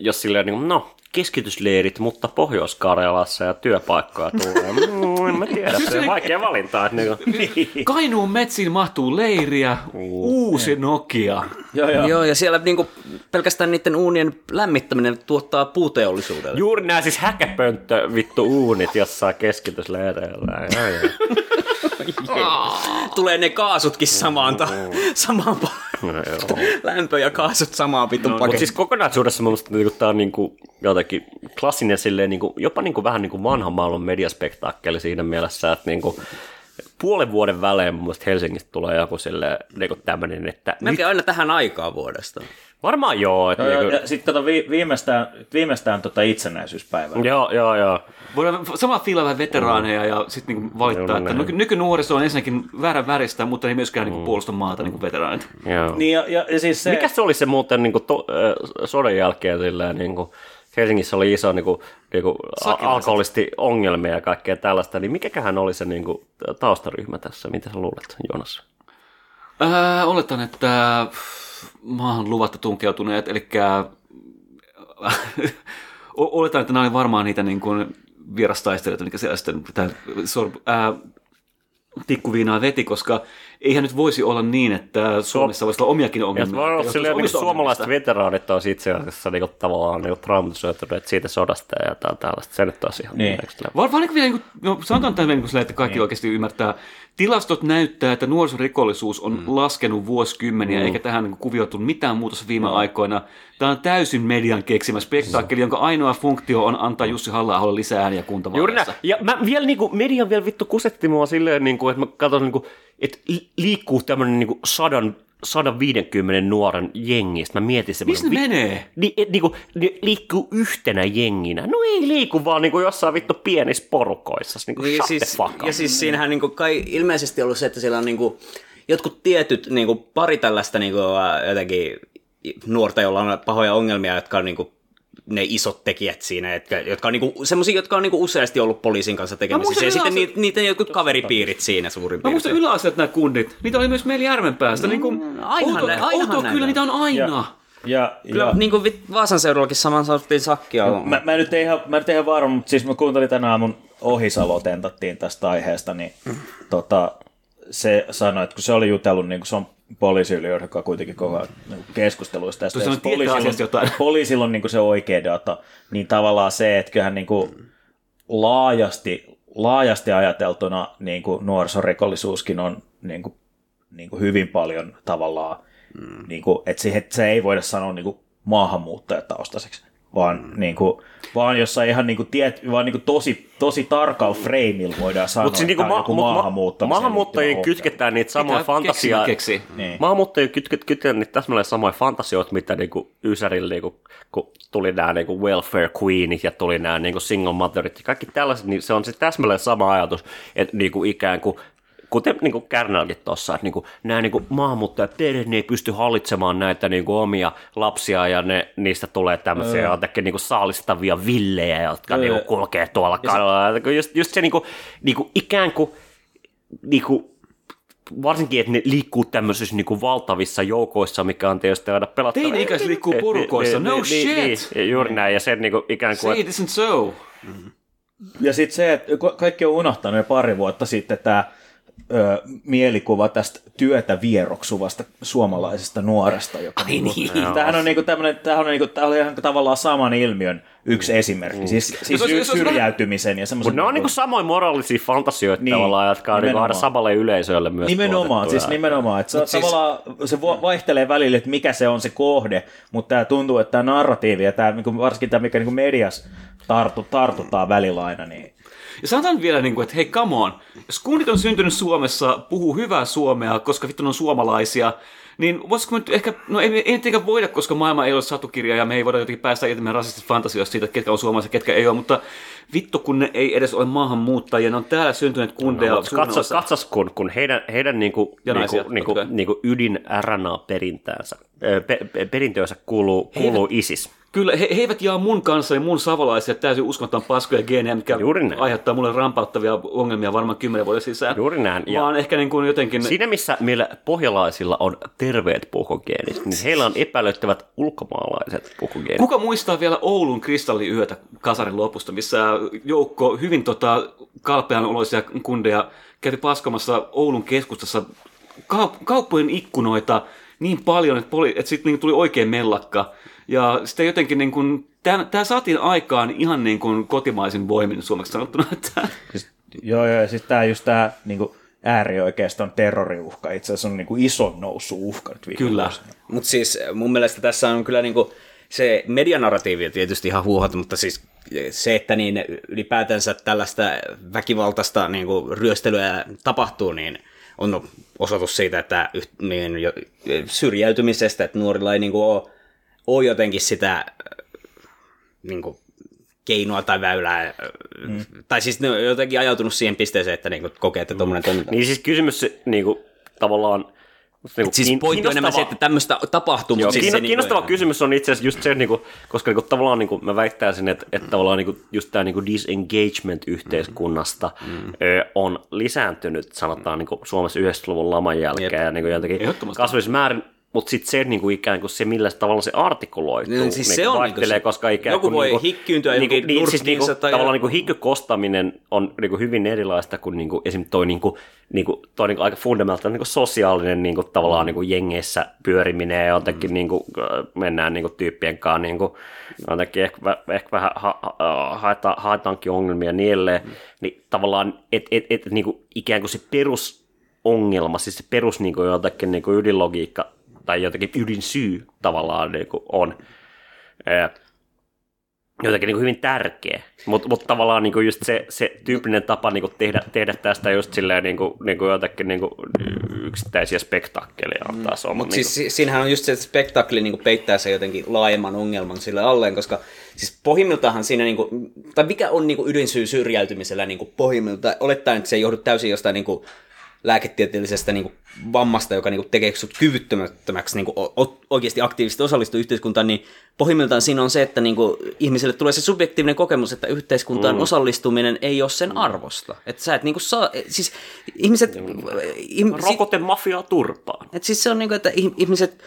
Speaker 3: jos silleen, niin kuin, no, keskitysleirit, mutta Pohjois-Karjalassa ja työpaikkoja tulee. Mm, en mä tiedä, se on vaikea valinta. Että niin
Speaker 4: Kainuun metsiin mahtuu leiriä, uusi Nokia.
Speaker 6: Joo, joo.
Speaker 5: Joo, ja siellä niinku pelkästään niiden uunien lämmittäminen tuottaa puuteollisuudelle.
Speaker 3: juuri nämä siis häkäpönttö vittu uunit jossain keskitysleireillä. Joo, joo.
Speaker 5: Tulee ne kaasutkin samaan, ta- samaan pa-
Speaker 3: No, joo.
Speaker 5: lämpö ja kaasut samaan vitun no,
Speaker 3: Mutta siis kokonaisuudessa mun mielestä niinku, tämä on niinku, jotenkin klassinen, silleen, niinku, jopa niinku, vähän niinku vanhan maailman mediaspektaakkeli siinä mielessä, että niinku, puolen vuoden välein mun mielestä Helsingistä tulee joku silleen, niinku tämmöinen, että nyt,
Speaker 5: Melkein aina tähän aikaan vuodesta.
Speaker 3: varmaan joo. Että,
Speaker 6: Joo, joo,
Speaker 3: niinku,
Speaker 6: ja sitten tota vi, viimeistään, viimeistään tota itsenäisyyspäivää.
Speaker 3: joo, joo, joo.
Speaker 4: Voidaan sama fiilaa vähän veteraaneja ja sitten niinku valittaa,
Speaker 3: Joo,
Speaker 4: että nyky- nykynuoriso on ensinnäkin väärän väristä, mutta ei myöskään niinku puolusta maata niin kuin veteraanit.
Speaker 3: joo.
Speaker 6: Niin, ja, ja, ja siis se,
Speaker 3: Mikä se oli se muuten niin kuin, to, äh, sodan jälkeen silleen, niin kuin, Helsingissä oli iso niin kuin, niin kuin, alkoholisti ongelmia ja kaikkea tällaista, niin mikäköhän oli se niin kuin, taustaryhmä tässä? Mitä sä luulet, Joonas?
Speaker 4: Ää, oletan, että maahan luvatta tunkeutuneet, eli oletan, että nämä oli varmaan niitä niin kuin vierastaistelijoita, mikä siellä sitten tää sor, ää, tikkuviinaa veti, koska eihän nyt voisi olla niin, että Suomessa voisi olla omiakin ongelmia.
Speaker 3: voi olla
Speaker 4: jotka
Speaker 3: silleen, niin suomalaiset veteraanit on itse asiassa niin kuin, tavallaan niin traumatisoituneet siitä sodasta ja jotain tällaista. Se nyt on ihan
Speaker 6: Niin.
Speaker 4: Vaan, vaan niin vielä, niin kuin, no, sanotaan tämän niin kuin, että kaikki niin. oikeasti ymmärtää. Tilastot näyttää, että nuorisorikollisuus on mm. laskenut vuosikymmeniä, mm. eikä tähän niin kuvioitu mitään muutosta viime no. aikoina. Tämä on täysin median keksimä spektaakkeli, jonka ainoa funktio on antaa Jussi halla lisää ääniä
Speaker 3: Juuri näin.
Speaker 4: kuntavaaleissa.
Speaker 3: Ja mä vielä niinku, median vielä vittu kusetti mua silleen, niinku, että mä katson, niinku, että li- liikkuu tämmönen niinku sadan 150 nuoren jengistä. Mä mietin semmoinen.
Speaker 4: Missä ne menee?
Speaker 3: Ni, et, niinku, ne liikkuu yhtenä jenginä. No ei liiku vaan niinku jossain vittu pienissä porukoissa. Niinku,
Speaker 5: Niin,
Speaker 3: shut
Speaker 5: siis, ja siis siinähän niinku kai ilmeisesti ollut se, että siellä on niinku jotkut tietyt niinku pari tällaista niinku, ää, jotenkin nuorta, joilla on pahoja ongelmia, jotka on niinku ne isot tekijät siinä, jotka, jotka on niinku, semmosia, jotka on niinku useasti ollut poliisin kanssa tekemisissä. Ja sitten niitä, niitä jotkut kaveripiirit siinä suurin
Speaker 4: Mä muistan
Speaker 5: piirtein.
Speaker 4: yläasteet nämä kundit. Niitä oli myös meillä Järvenpäästä. Mm, niin kuin,
Speaker 5: ainahan
Speaker 4: outo,
Speaker 5: ne- ainahan näitä
Speaker 4: kyllä niitä on aina.
Speaker 6: Ja, ja,
Speaker 5: Kyllä,
Speaker 6: ja
Speaker 5: niin kuin Vaasan seudullakin saman saatiin sakkia.
Speaker 6: mä, mä, nyt ei ihan, mä nyt ihan varma, mutta siis mä kuuntelin tänä aamun Ohisalo tentattiin tästä aiheesta, niin tota, se sanoi, että kun se oli jutellut, niin kun se on poliisiylijohtaja, joka kuitenkin koko ajan niin keskusteluista tästä.
Speaker 4: Tietää
Speaker 6: poliisilla,
Speaker 4: jotain.
Speaker 6: poliisilla on niin se oikea data, niin tavallaan se, että kyllähän niin kuin laajasti, laajasti ajateltuna niin kuin nuorisorikollisuuskin on niin kuin, niin kuin hyvin paljon tavallaan, mm. niin kuin, että siihen, että se ei voida sanoa niin kuin maahanmuuttajataustaiseksi, vaan, mm. niin kuin, vaan jossain ihan niin kuin tiet, vaan niin kuin tosi, tosi tarkalla freimillä voidaan sanoa,
Speaker 3: Mutta siis niinku
Speaker 6: että
Speaker 3: ma-
Speaker 6: joku
Speaker 3: mut ma- maahanmuuttajien kytketään niitä samoja fantasioita.
Speaker 4: keksiä.
Speaker 6: Niin.
Speaker 3: Maahanmuuttajien kytket, kytketään niitä täsmälleen samoja fantasioita, mitä niinku Ysärillä, niinku, kun tuli nämä niinku welfare queenit ja tuli nämä niinku single motherit ja kaikki tällaiset, niin se on se täsmälleen sama ajatus, että niinku ikään kuin kuten niin kuin Kärnälkin tuossa, että niin kuin, nämä niin kuin maahanmuuttajat ne ei pysty hallitsemaan näitä niin kuin omia lapsia ja ne, niistä tulee tämmöisiä
Speaker 6: Joo.
Speaker 3: jotenkin niin kuin saalistavia villejä, jotka
Speaker 6: Joo,
Speaker 3: niin kuin kulkee tuolla kadulla. Ja Just, just se niin kuin, niin kuin ikään kuin, niin kuin varsinkin, että ne liikkuu tämmöisissä niin kuin valtavissa joukoissa, mikä on tietysti aina pelattava.
Speaker 4: Teini-ikäiset liikkuu
Speaker 3: Niin,
Speaker 4: porukoissa.
Speaker 3: niin,
Speaker 4: No
Speaker 3: niin,
Speaker 4: shit!
Speaker 3: Niin, juuri näin, ja se niin kuin ikään kuin,
Speaker 4: Say it isn't so.
Speaker 6: Ja sitten se, että ka- kaikki on unohtanut jo pari vuotta sitten tämä ö, mielikuva tästä työtä vieroksuvasta suomalaisesta nuoresta. Joka niinku, tämähän on, niinku tämmönen, tämähän on, niinku, tämähän on ihan tavallaan saman ilmiön yksi esimerkki. Siis, siis
Speaker 4: jos-
Speaker 6: sy-
Speaker 4: jos- jos-
Speaker 6: syrjäytymisen ja semmoisen...
Speaker 3: mutta ne on niin kuin samoin moraalisia fantasioita
Speaker 6: Niin,
Speaker 3: tavallaan, jotka on niin kuin aina samalle yleisölle myös
Speaker 6: Nimenomaan, siis nimenomaan. Että se,
Speaker 5: siis-
Speaker 6: tavallaan, se vaihtelee välillä, että mikä se on se kohde, mutta tämä tuntuu, että tämä narratiivi ja tämä, niinku, varsinkin tämä, mikä niinku medias tartu, tartutaan välillä aina, niin
Speaker 4: Ja sanotaan vielä, niin kuin, että hei, come on. Jos kunnit on syntynyt Suomessa, puhuu hyvää suomea, koska vittu ne on suomalaisia, niin voisiko nyt ehkä, no ei, ei tietenkään voida, koska maailma ei ole satukirja ja me ei voida jotenkin päästä irti meidän rasistisesta fantasioista siitä, että ketkä on suomalaisia, ketkä ei ole, mutta vittu kun ne ei edes ole maahanmuuttajia, ne on täällä syntyneet kundeja.
Speaker 3: No,
Speaker 4: osa.
Speaker 3: katsas, kun, kun heidän, heidän niinku,
Speaker 4: Ja
Speaker 3: niinku,
Speaker 4: naisia,
Speaker 3: niinku, niinku ydin RNA-perintäänsä, ö, pe, pe, perintöönsä kuuluu, kuuluu ISIS.
Speaker 4: Kyllä, he, he eivät jaa mun kanssa ja mun savolaisia täysin uskomattoman paskoja geenejä, mikä
Speaker 3: Juuri näin.
Speaker 4: aiheuttaa mulle rampauttavia ongelmia varmaan kymmenen vuoden sisään.
Speaker 3: Juuri näin, ja-
Speaker 4: Vaan ehkä niin kuin jotenkin...
Speaker 3: Siinä missä meillä pohjalaisilla on terveet puhogeenit, niin heillä on epäilyttävät ulkomaalaiset puhogeenit.
Speaker 4: Kuka muistaa vielä Oulun kristalliyötä kasarin lopusta, missä joukko hyvin tota, kalpean oloisia kundeja kävi paskomassa Oulun keskustassa kaup- kauppojen ikkunoita niin paljon, että, poli- että sitten niin tuli oikein mellakka. Ja sitten jotenkin niin kuin, tämä saatiin aikaan ihan niin kuin kotimaisin voimin suomeksi sanottuna. Että,
Speaker 6: Siis, joo, joo, ja siis tämä just tämä niinku, äärioikeiston terroriuhka itse asiassa on niinku ison nousu uhka nyt viime
Speaker 4: Kyllä.
Speaker 5: Mutta siis mun mielestä tässä on kyllä niinku se medianarratiivi on tietysti ihan huuhat, mutta siis se, että niin ylipäätänsä tällaista väkivaltaista niinku ryöstelyä tapahtuu, niin on osoitus siitä, että yht- niin, jo- syrjäytymisestä, että nuorilla ei niinku ole, ole jotenkin sitä äh, niinku, keinoa tai väylää, mm. tai siis ne on jotenkin ajautunut siihen pisteeseen, että niinku kokee, että tuommoinen toiminta
Speaker 3: Niin siis kysymys se, niin kuin, tavallaan... Niin
Speaker 5: Et siis pointti on enemmän se, että tämmöistä tapahtuu,
Speaker 3: Joo,
Speaker 5: siis
Speaker 3: kiinno,
Speaker 5: se
Speaker 3: kiinnostava
Speaker 5: niinku,
Speaker 3: kysymys on itse asiassa just se, niin kuin, koska niin kuin, tavallaan niin kuin, mä väittäisin, että, että tavallaan niin kuin, just tämä niin kuin disengagement yhteiskunnasta mm. ö, on lisääntynyt, sanotaan niin kuin, Suomessa 90-luvun laman jälkeen
Speaker 5: Jep.
Speaker 3: ja niin kuin, jotenkin
Speaker 4: Ehdottomasti.
Speaker 3: Mutta sitten se niin kuin, ikään kuin se, millä tavalla se artikuloituu,
Speaker 5: Niin, siis
Speaker 3: niin
Speaker 5: se on
Speaker 3: vaihtelee,
Speaker 5: niinku
Speaker 3: koska ikään
Speaker 5: joku
Speaker 3: kuin...
Speaker 5: voi
Speaker 3: niin kuin,
Speaker 5: hikkyyntyä
Speaker 3: niin kuin,
Speaker 5: johonkin
Speaker 3: niin, siis niin kuin,
Speaker 5: tai-
Speaker 3: tavallaan niin kuin hikkykostaminen on niin kuin hyvin erilaista kuin, niin kuin esim. toi, niin kuin, niin kuin, toi niin kuin aika fundamentaalinen niin kuin sosiaalinen niin kuin, tavallaan niin kuin jengeissä pyöriminen ja jotenkin niin kuin, äh, mennään niin kuin, tyyppien kanssa niin kuin, jotenkin ehkä, ehkä vähän ha, ha, haeta, haetaankin ongelmia niin edelleen, niin tavallaan et, et, et, niin kuin, ikään kuin se perusongelma, siis se perus niin kuin, jotenkin niin kuin ydinlogiikka tai jotenkin ydinsyy tavallaan niin kuin, on jotenkin niin kuin hyvin tärkeä, mutta mut tavallaan niin kuin just se, se tyypillinen tapa niin kuin tehdä, tehdä tästä just silleen niin kuin, niin kuin jotenkin niin kuin yksittäisiä spektaakkeleja on taas oma.
Speaker 5: Mutta
Speaker 3: niin
Speaker 5: siis si- siinähän on just se, että spektakli niin peittää se jotenkin laajemman ongelman sille alleen, koska siis pohjimmiltahan siinä, niin kuin, tai mikä on niin kuin ydinsyy syrjäytymisellä niin kuin pohjimmiltaan, olettaen, että se ei johdu täysin jostain niin kuin lääketieteellisestä niin kuin vammasta, joka niin kuin tekee sut kyvyttömäksi niin kuin o- oikeasti aktiivisesti osallistua yhteiskuntaan, niin pohjimmiltaan siinä on se, että niin kuin ihmiselle tulee se subjektiivinen kokemus, että yhteiskuntaan mm. osallistuminen ei ole sen arvosta. Että sä et niin kuin saa, siis ihmiset... Ihm,
Speaker 3: kuin, rokote mafiaa turpaan.
Speaker 5: et siis se on niin kuin, että ih- ihmiset,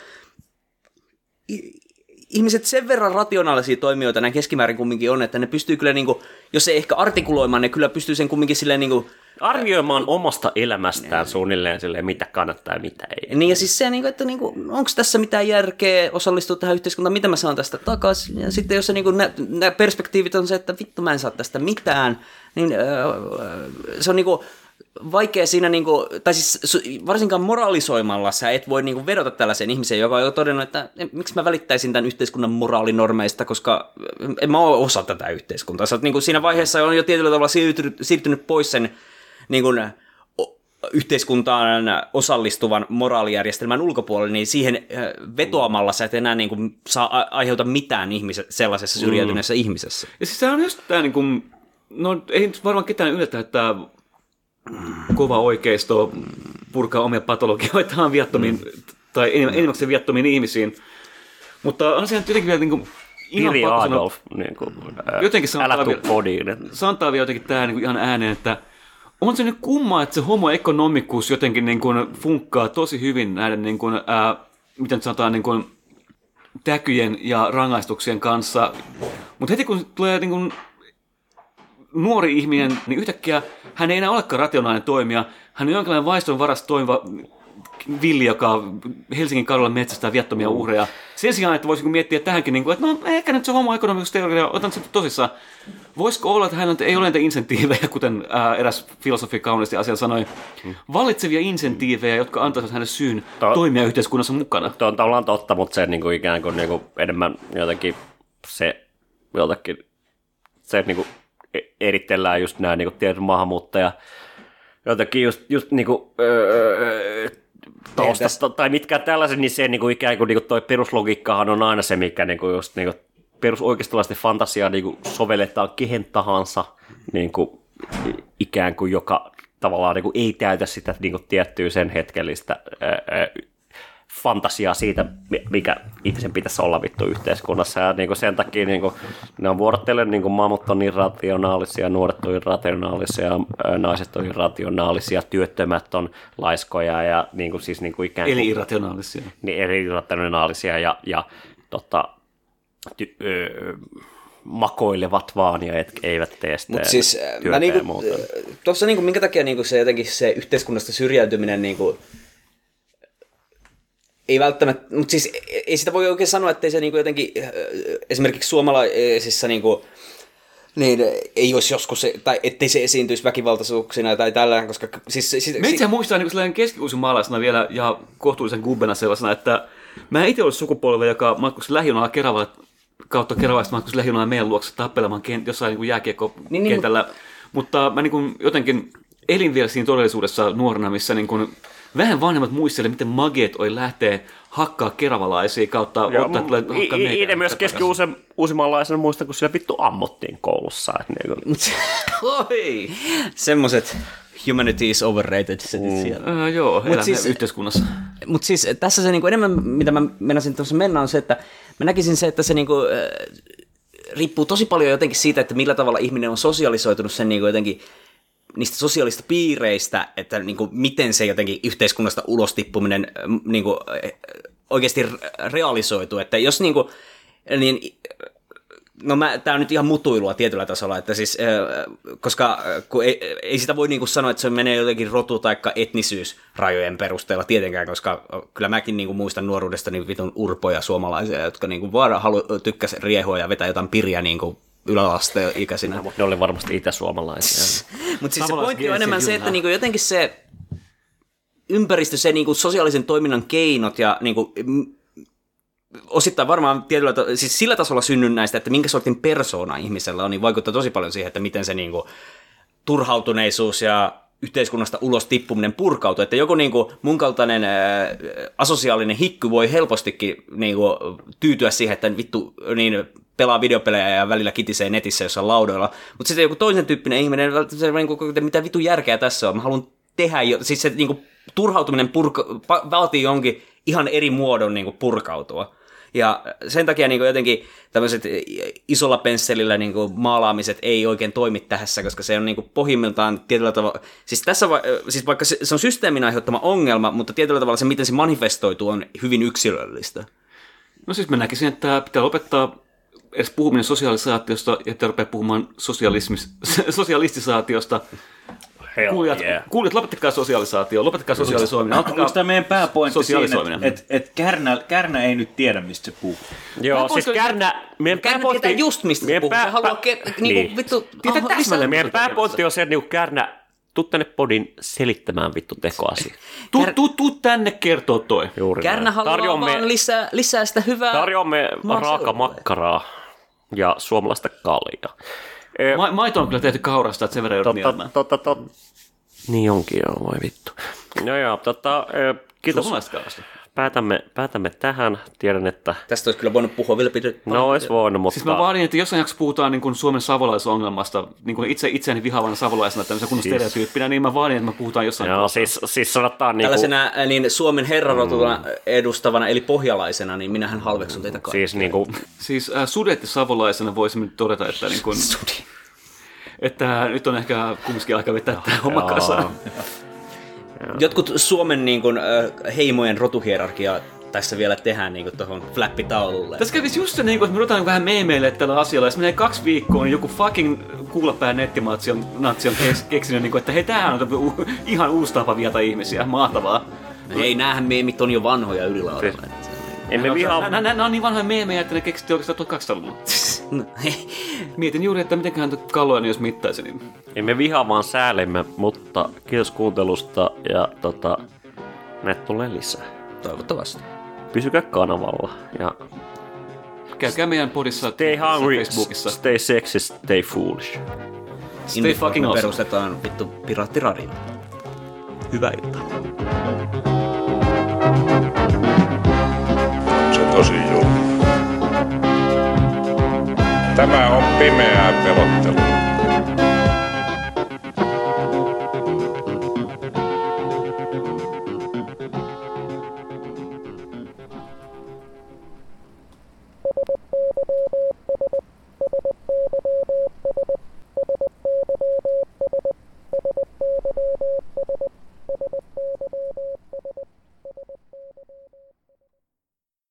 Speaker 5: ihmiset sen verran rationaalisia toimijoita nämä keskimäärin kumminkin on, että ne pystyy kyllä, niin kuin, jos ei ehkä artikuloimaan, ne kyllä pystyy sen kumminkin silleen niin kuin,
Speaker 3: Arvioimaan omasta elämästään suunnilleen silleen, mitä kannattaa ja mitä ei.
Speaker 5: niin ja siis se, niin että niin kuin, onko tässä mitään järkeä osallistua tähän yhteiskuntaan, mitä mä saan tästä takaisin. Ja sitten jos se, niin kuin, nämä, perspektiivit on se, että vittu mä en saa tästä mitään, niin se on niin kuin, vaikea siinä, niin kuin, tai siis varsinkaan moralisoimalla sä et voi niin kuin, vedota tällaiseen ihmiseen, joka on jo todennut, että "En- miksi mä välittäisin tämän yhteiskunnan moraalinormeista, koska en mä ole osa tätä yhteiskuntaa. Sä oot, niin kuin, siinä vaiheessa on jo tietyllä tavalla siirtynyt, siirtynyt pois sen niin kuin, yhteiskuntaan osallistuvan moraalijärjestelmän ulkopuolelle, niin siihen äh, vetoamalla sä et enää niin kuin, saa aiheuta mitään ihmisen, sellaisessa syrjäytyneessä mm. ihmisessä.
Speaker 4: Ja siis sehän on just tämä niin kuin, no ei nyt varmaan ketään yllätä, että kova oikeisto purkaa omia patologioitaan viattomiin, mm. tai enim- enimmäkseen viattomiin ihmisiin. Mutta on se jotenkin vielä niin kuin, ihan
Speaker 3: Piri
Speaker 4: pakko sanoa,
Speaker 3: Adolf, niin kuin, ää,
Speaker 4: Jotenkin se on
Speaker 3: älä tuu
Speaker 4: vielä- sanotaan vielä jotenkin tämä niin kuin ihan ääneen, että on se nyt kumma, että se homo economicus jotenkin niin kuin funkkaa tosi hyvin näiden, niin kuin, ää, miten sanotaan, niin kuin, täkyjen ja rangaistuksien kanssa. Mutta heti kun tulee niin kuin, nuori ihminen, niin yhtäkkiä hän ei enää olekaan rationaalinen toimija. Hän on jonkinlainen vaiston varassa toimiva villi, joka Helsingin kadulla metsästää viattomia uhreja. Sen sijaan, että voisi miettiä tähänkin, niin kuin, että no ehkä nyt se homo teoria, otan sen tosissaan. Voisiko olla, että hänellä ei ole niitä insentiivejä, kuten ää, eräs filosofi kauniisti asian sanoi, vallitsevia insentiivejä, jotka antaisivat hänelle syyn
Speaker 3: To-
Speaker 4: toimia yhteiskunnassa mukana.
Speaker 3: Tuo on tavallaan totta, mutta se niin kuin ikään kuin, niin kuin enemmän jotenkin se jotenkin se niin kuin eritellään just nämä niin kuin tietyt maahanmuuttaja jotenkin just, just niin kuin, öö, taustasta tai mitkään tällaiset, niin se niin kuin ikään kuin, niin kuin toi peruslogiikkahan on aina se, mikä niin kuin just niin kuin perusoikeistolaisten fantasiaa niin kuin sovelletaan kehen tahansa niin kuin, ikään kuin joka tavallaan niin kuin ei täytä sitä niin kuin tiettyä sen hetkellistä ää, ää, fantasiaa siitä, mi- mikä ihmisen pitäisi olla vittu yhteiskunnassa. Ja niin kuin sen takia niin kuin, ne on vuorotellen niin kuin mammut on irrationaalisia, nuoret on irrationaalisia, ää, naiset on irrationaalisia, työttömät on laiskoja ja niin kuin, siis niin kuin ikään kuin
Speaker 4: Eli irrationaalisia.
Speaker 3: niin eri irrationaalisia ja, ja tota, ty, ö, makoilevat vaan ja et, eivät tee sitä
Speaker 5: Mutta siis äh,
Speaker 3: työtä
Speaker 5: mä
Speaker 3: ja
Speaker 5: niinku,
Speaker 3: muuta.
Speaker 5: tuossa niinku, minkä takia niinku se jotenkin se yhteiskunnasta syrjäytyminen niinku, ei välttämättä, mutta siis ei sitä voi oikein sanoa, että se niinku jotenkin esimerkiksi suomalaisissa niinku, niin ei olisi joskus, se, tai ettei se esiintyisi väkivaltaisuuksina tai tällä, koska siis, siis,
Speaker 4: Me itse muistaa niin sellainen keskiuusimaalaisena vielä ja kohtuullisen gubbena sellaisena, että mä itse ollut sukupolve, joka matkusti lähijunalla Keravalle kautta Keravasta matkusti lähijunalla meidän luokse tappelemaan kent, jossain niin jääkiekkokentällä. Niin, niin, mutta mä niin kuin jotenkin elin vielä siinä todellisuudessa nuorena, missä niin kuin vähän vanhemmat muistelee, miten mageet oli lähteä hakkaa keravalaisia kautta
Speaker 3: Joo,
Speaker 4: ottaa, tulee
Speaker 3: i-
Speaker 4: hakkaa
Speaker 3: i-
Speaker 4: meitä.
Speaker 3: Itse myös keski uusimaalaisena muistan, kun siellä vittu ammuttiin koulussa. Että niin kuin,
Speaker 4: Oi!
Speaker 5: semmoiset humanity is overrated setit mm. siellä.
Speaker 4: Äh, joo, elämme
Speaker 5: siis-
Speaker 4: siis, yhteiskunnassa.
Speaker 5: Mutta siis tässä se niinku enemmän, mitä mä menasin tuossa mennä, on se, että mä näkisin se, että se niinku, äh, riippuu tosi paljon jotenkin siitä, että millä tavalla ihminen on sosialisoitunut sen niinku jotenkin niistä sosiaalista piireistä, että niinku, miten se jotenkin yhteiskunnasta ulos tippuminen äh, niinku, äh, oikeasti realisoituu. Että jos niinku, niin No mä, tää on nyt ihan mutuilua tietyllä tasolla, että siis, äh, koska äh, kun ei, ei sitä voi niinku sanoa, että se menee jotenkin rotu- tai etnisyysrajojen perusteella tietenkään, koska kyllä mäkin niinku muistan nuoruudesta niin vitun urpoja suomalaisia, jotka niinku vaan halu, tykkäs riehua ja vetää jotain piriä niinku yläasteen ikäisinä.
Speaker 3: mutta ne oli varmasti itäsuomalaisia.
Speaker 5: Mutta siis se pointti on enemmän se, että niinku jotenkin se ympäristö, se niinku sosiaalisen toiminnan keinot ja niinku, osittain varmaan tietyllä, siis sillä tasolla synnynnäistä, että minkä sortin persoona ihmisellä on, niin vaikuttaa tosi paljon siihen, että miten se niinku turhautuneisuus ja yhteiskunnasta ulos tippuminen purkautuu. Että joku niinku mun kaltainen ää, asosiaalinen hikky voi helpostikin niinku tyytyä siihen, että vittu niin pelaa videopelejä ja välillä kitisee netissä jossain laudoilla. Mutta sitten joku toisen tyyppinen ihminen, se niinku, että mitä vittu järkeä tässä on, mä haluan tehdä jo, siis se niinku, turhautuminen purka, vaatii jonkin ihan eri muodon niinku, purkautua. Ja sen takia niin jotenkin tämmöiset isolla pensselillä niin maalaamiset ei oikein toimi tässä, koska se on niin pohjimmiltaan tietyllä tavalla, siis tässä va- siis vaikka se, se on systeemin aiheuttama ongelma, mutta tietyllä tavalla se, miten se manifestoituu, on hyvin yksilöllistä.
Speaker 4: No siis mä näkisin, että pitää lopettaa edes puhuminen sosialisaatiosta ja että rupeaa puhumaan sosialismis, sosialistisaatiosta.
Speaker 3: Hell
Speaker 4: Kuulijat,
Speaker 3: yeah.
Speaker 4: kuulijat, lopettakaa sosialisaatio, lopettakaa sosialisoiminen.
Speaker 6: Onko tämä meidän pääpointti siinä, että et, et Kärnä, Kärnä ei nyt tiedä, mistä se puhuu?
Speaker 3: Joo, siis Kärnä, meidän
Speaker 5: Kärnä
Speaker 3: pääpointti...
Speaker 5: tietää just mistä se puhuu. Se
Speaker 3: pää-
Speaker 5: haluaa ke- niinku, vittu-
Speaker 4: Tietää täsmälleen,
Speaker 3: Meidän pääpointti on se, että niinku Kärnä, tuu tänne podin selittämään vittu tekoasia.
Speaker 4: Tuu, tuu, tuu tänne kertoo toi.
Speaker 3: Juuri
Speaker 5: Kärnä
Speaker 3: näin.
Speaker 5: haluaa
Speaker 3: Tarjoamme-
Speaker 5: vaan lisää, lisää sitä hyvää
Speaker 3: Tarjoamme raaka makkaraa ja suomalaista kaljaa. Ö,
Speaker 4: Ma- maito on kyllä tehty kaurasta, että sen verran joudut
Speaker 3: Totta,
Speaker 4: nielmään.
Speaker 3: totta, totta. Niin onkin joo, voi vittu. No joo, tota, ö, kiitos.
Speaker 4: Suomalaista kaurasta.
Speaker 3: Päätämme, päätämme tähän. Tiedän, että
Speaker 5: Tästä olisi kyllä voinut puhua vielä pidä.
Speaker 3: no olisi voinut, mutta...
Speaker 4: Siis mä vaadin, että jossain jaksossa puhutaan niin kuin Suomen savolaisongelmasta, niin kuin itse itseäni vihaavana savolaisena, tämmöisen kunnon
Speaker 3: Siis-
Speaker 4: stereotyyppinä, niin mä vaadin, että me puhutaan jossain
Speaker 3: Joo,
Speaker 4: kohtaa.
Speaker 3: siis, siis sanotaan niin kuin,
Speaker 5: Tällaisena niin Suomen herrarotuna edustavana, eli pohjalaisena, niin minähän halveksun teitä kaikkia.
Speaker 3: siis niin kuin,
Speaker 4: Siis äh, sudet ja savolaisena voisimme todeta, että, niin kuin, että nyt on ehkä kumminkin aika vetää tämä homma kasaan.
Speaker 5: Jotkut Suomen niin kuin, heimojen rotuhierarkia tässä vielä tehdään niin tuohon flappitaululle.
Speaker 4: Tässä kävisi just se, niin kuin, että me ruvetaan vähän meemeille tällä asialla, ja se menee kaksi viikkoa, niin joku fucking kuulapää nettimatsi on, natsi on keks, keksinyt, niin kuin, että hei, tämähän on u- ihan uusi tapa viata ihmisiä, mahtavaa.
Speaker 5: Ei, näähän meemit on jo vanhoja ylilaudalla.
Speaker 3: Emme vihaa,
Speaker 4: Nämä, nämä on niin vanhoja meemejä, että ne keksittiin oikeastaan 1200-luvulla.
Speaker 5: No,
Speaker 4: Mietin juuri, että mitenköhän kalloja jos mittaisi. Niin.
Speaker 3: emme vihaa vaan säälemme, mutta kiitos kuuntelusta ja tota, näitä tulee lisää.
Speaker 5: Toivottavasti.
Speaker 3: Pysykää kanavalla ja
Speaker 4: Käykää meidän podissa
Speaker 3: stay hungry,
Speaker 4: Facebookissa.
Speaker 3: stay sexy, stay foolish.
Speaker 4: Stay fucking awesome.
Speaker 5: Perustetaan vittu piraattiradio.
Speaker 3: Hyvää iltaa.
Speaker 2: Tosi julma. Tämä on pimeää pelottelua.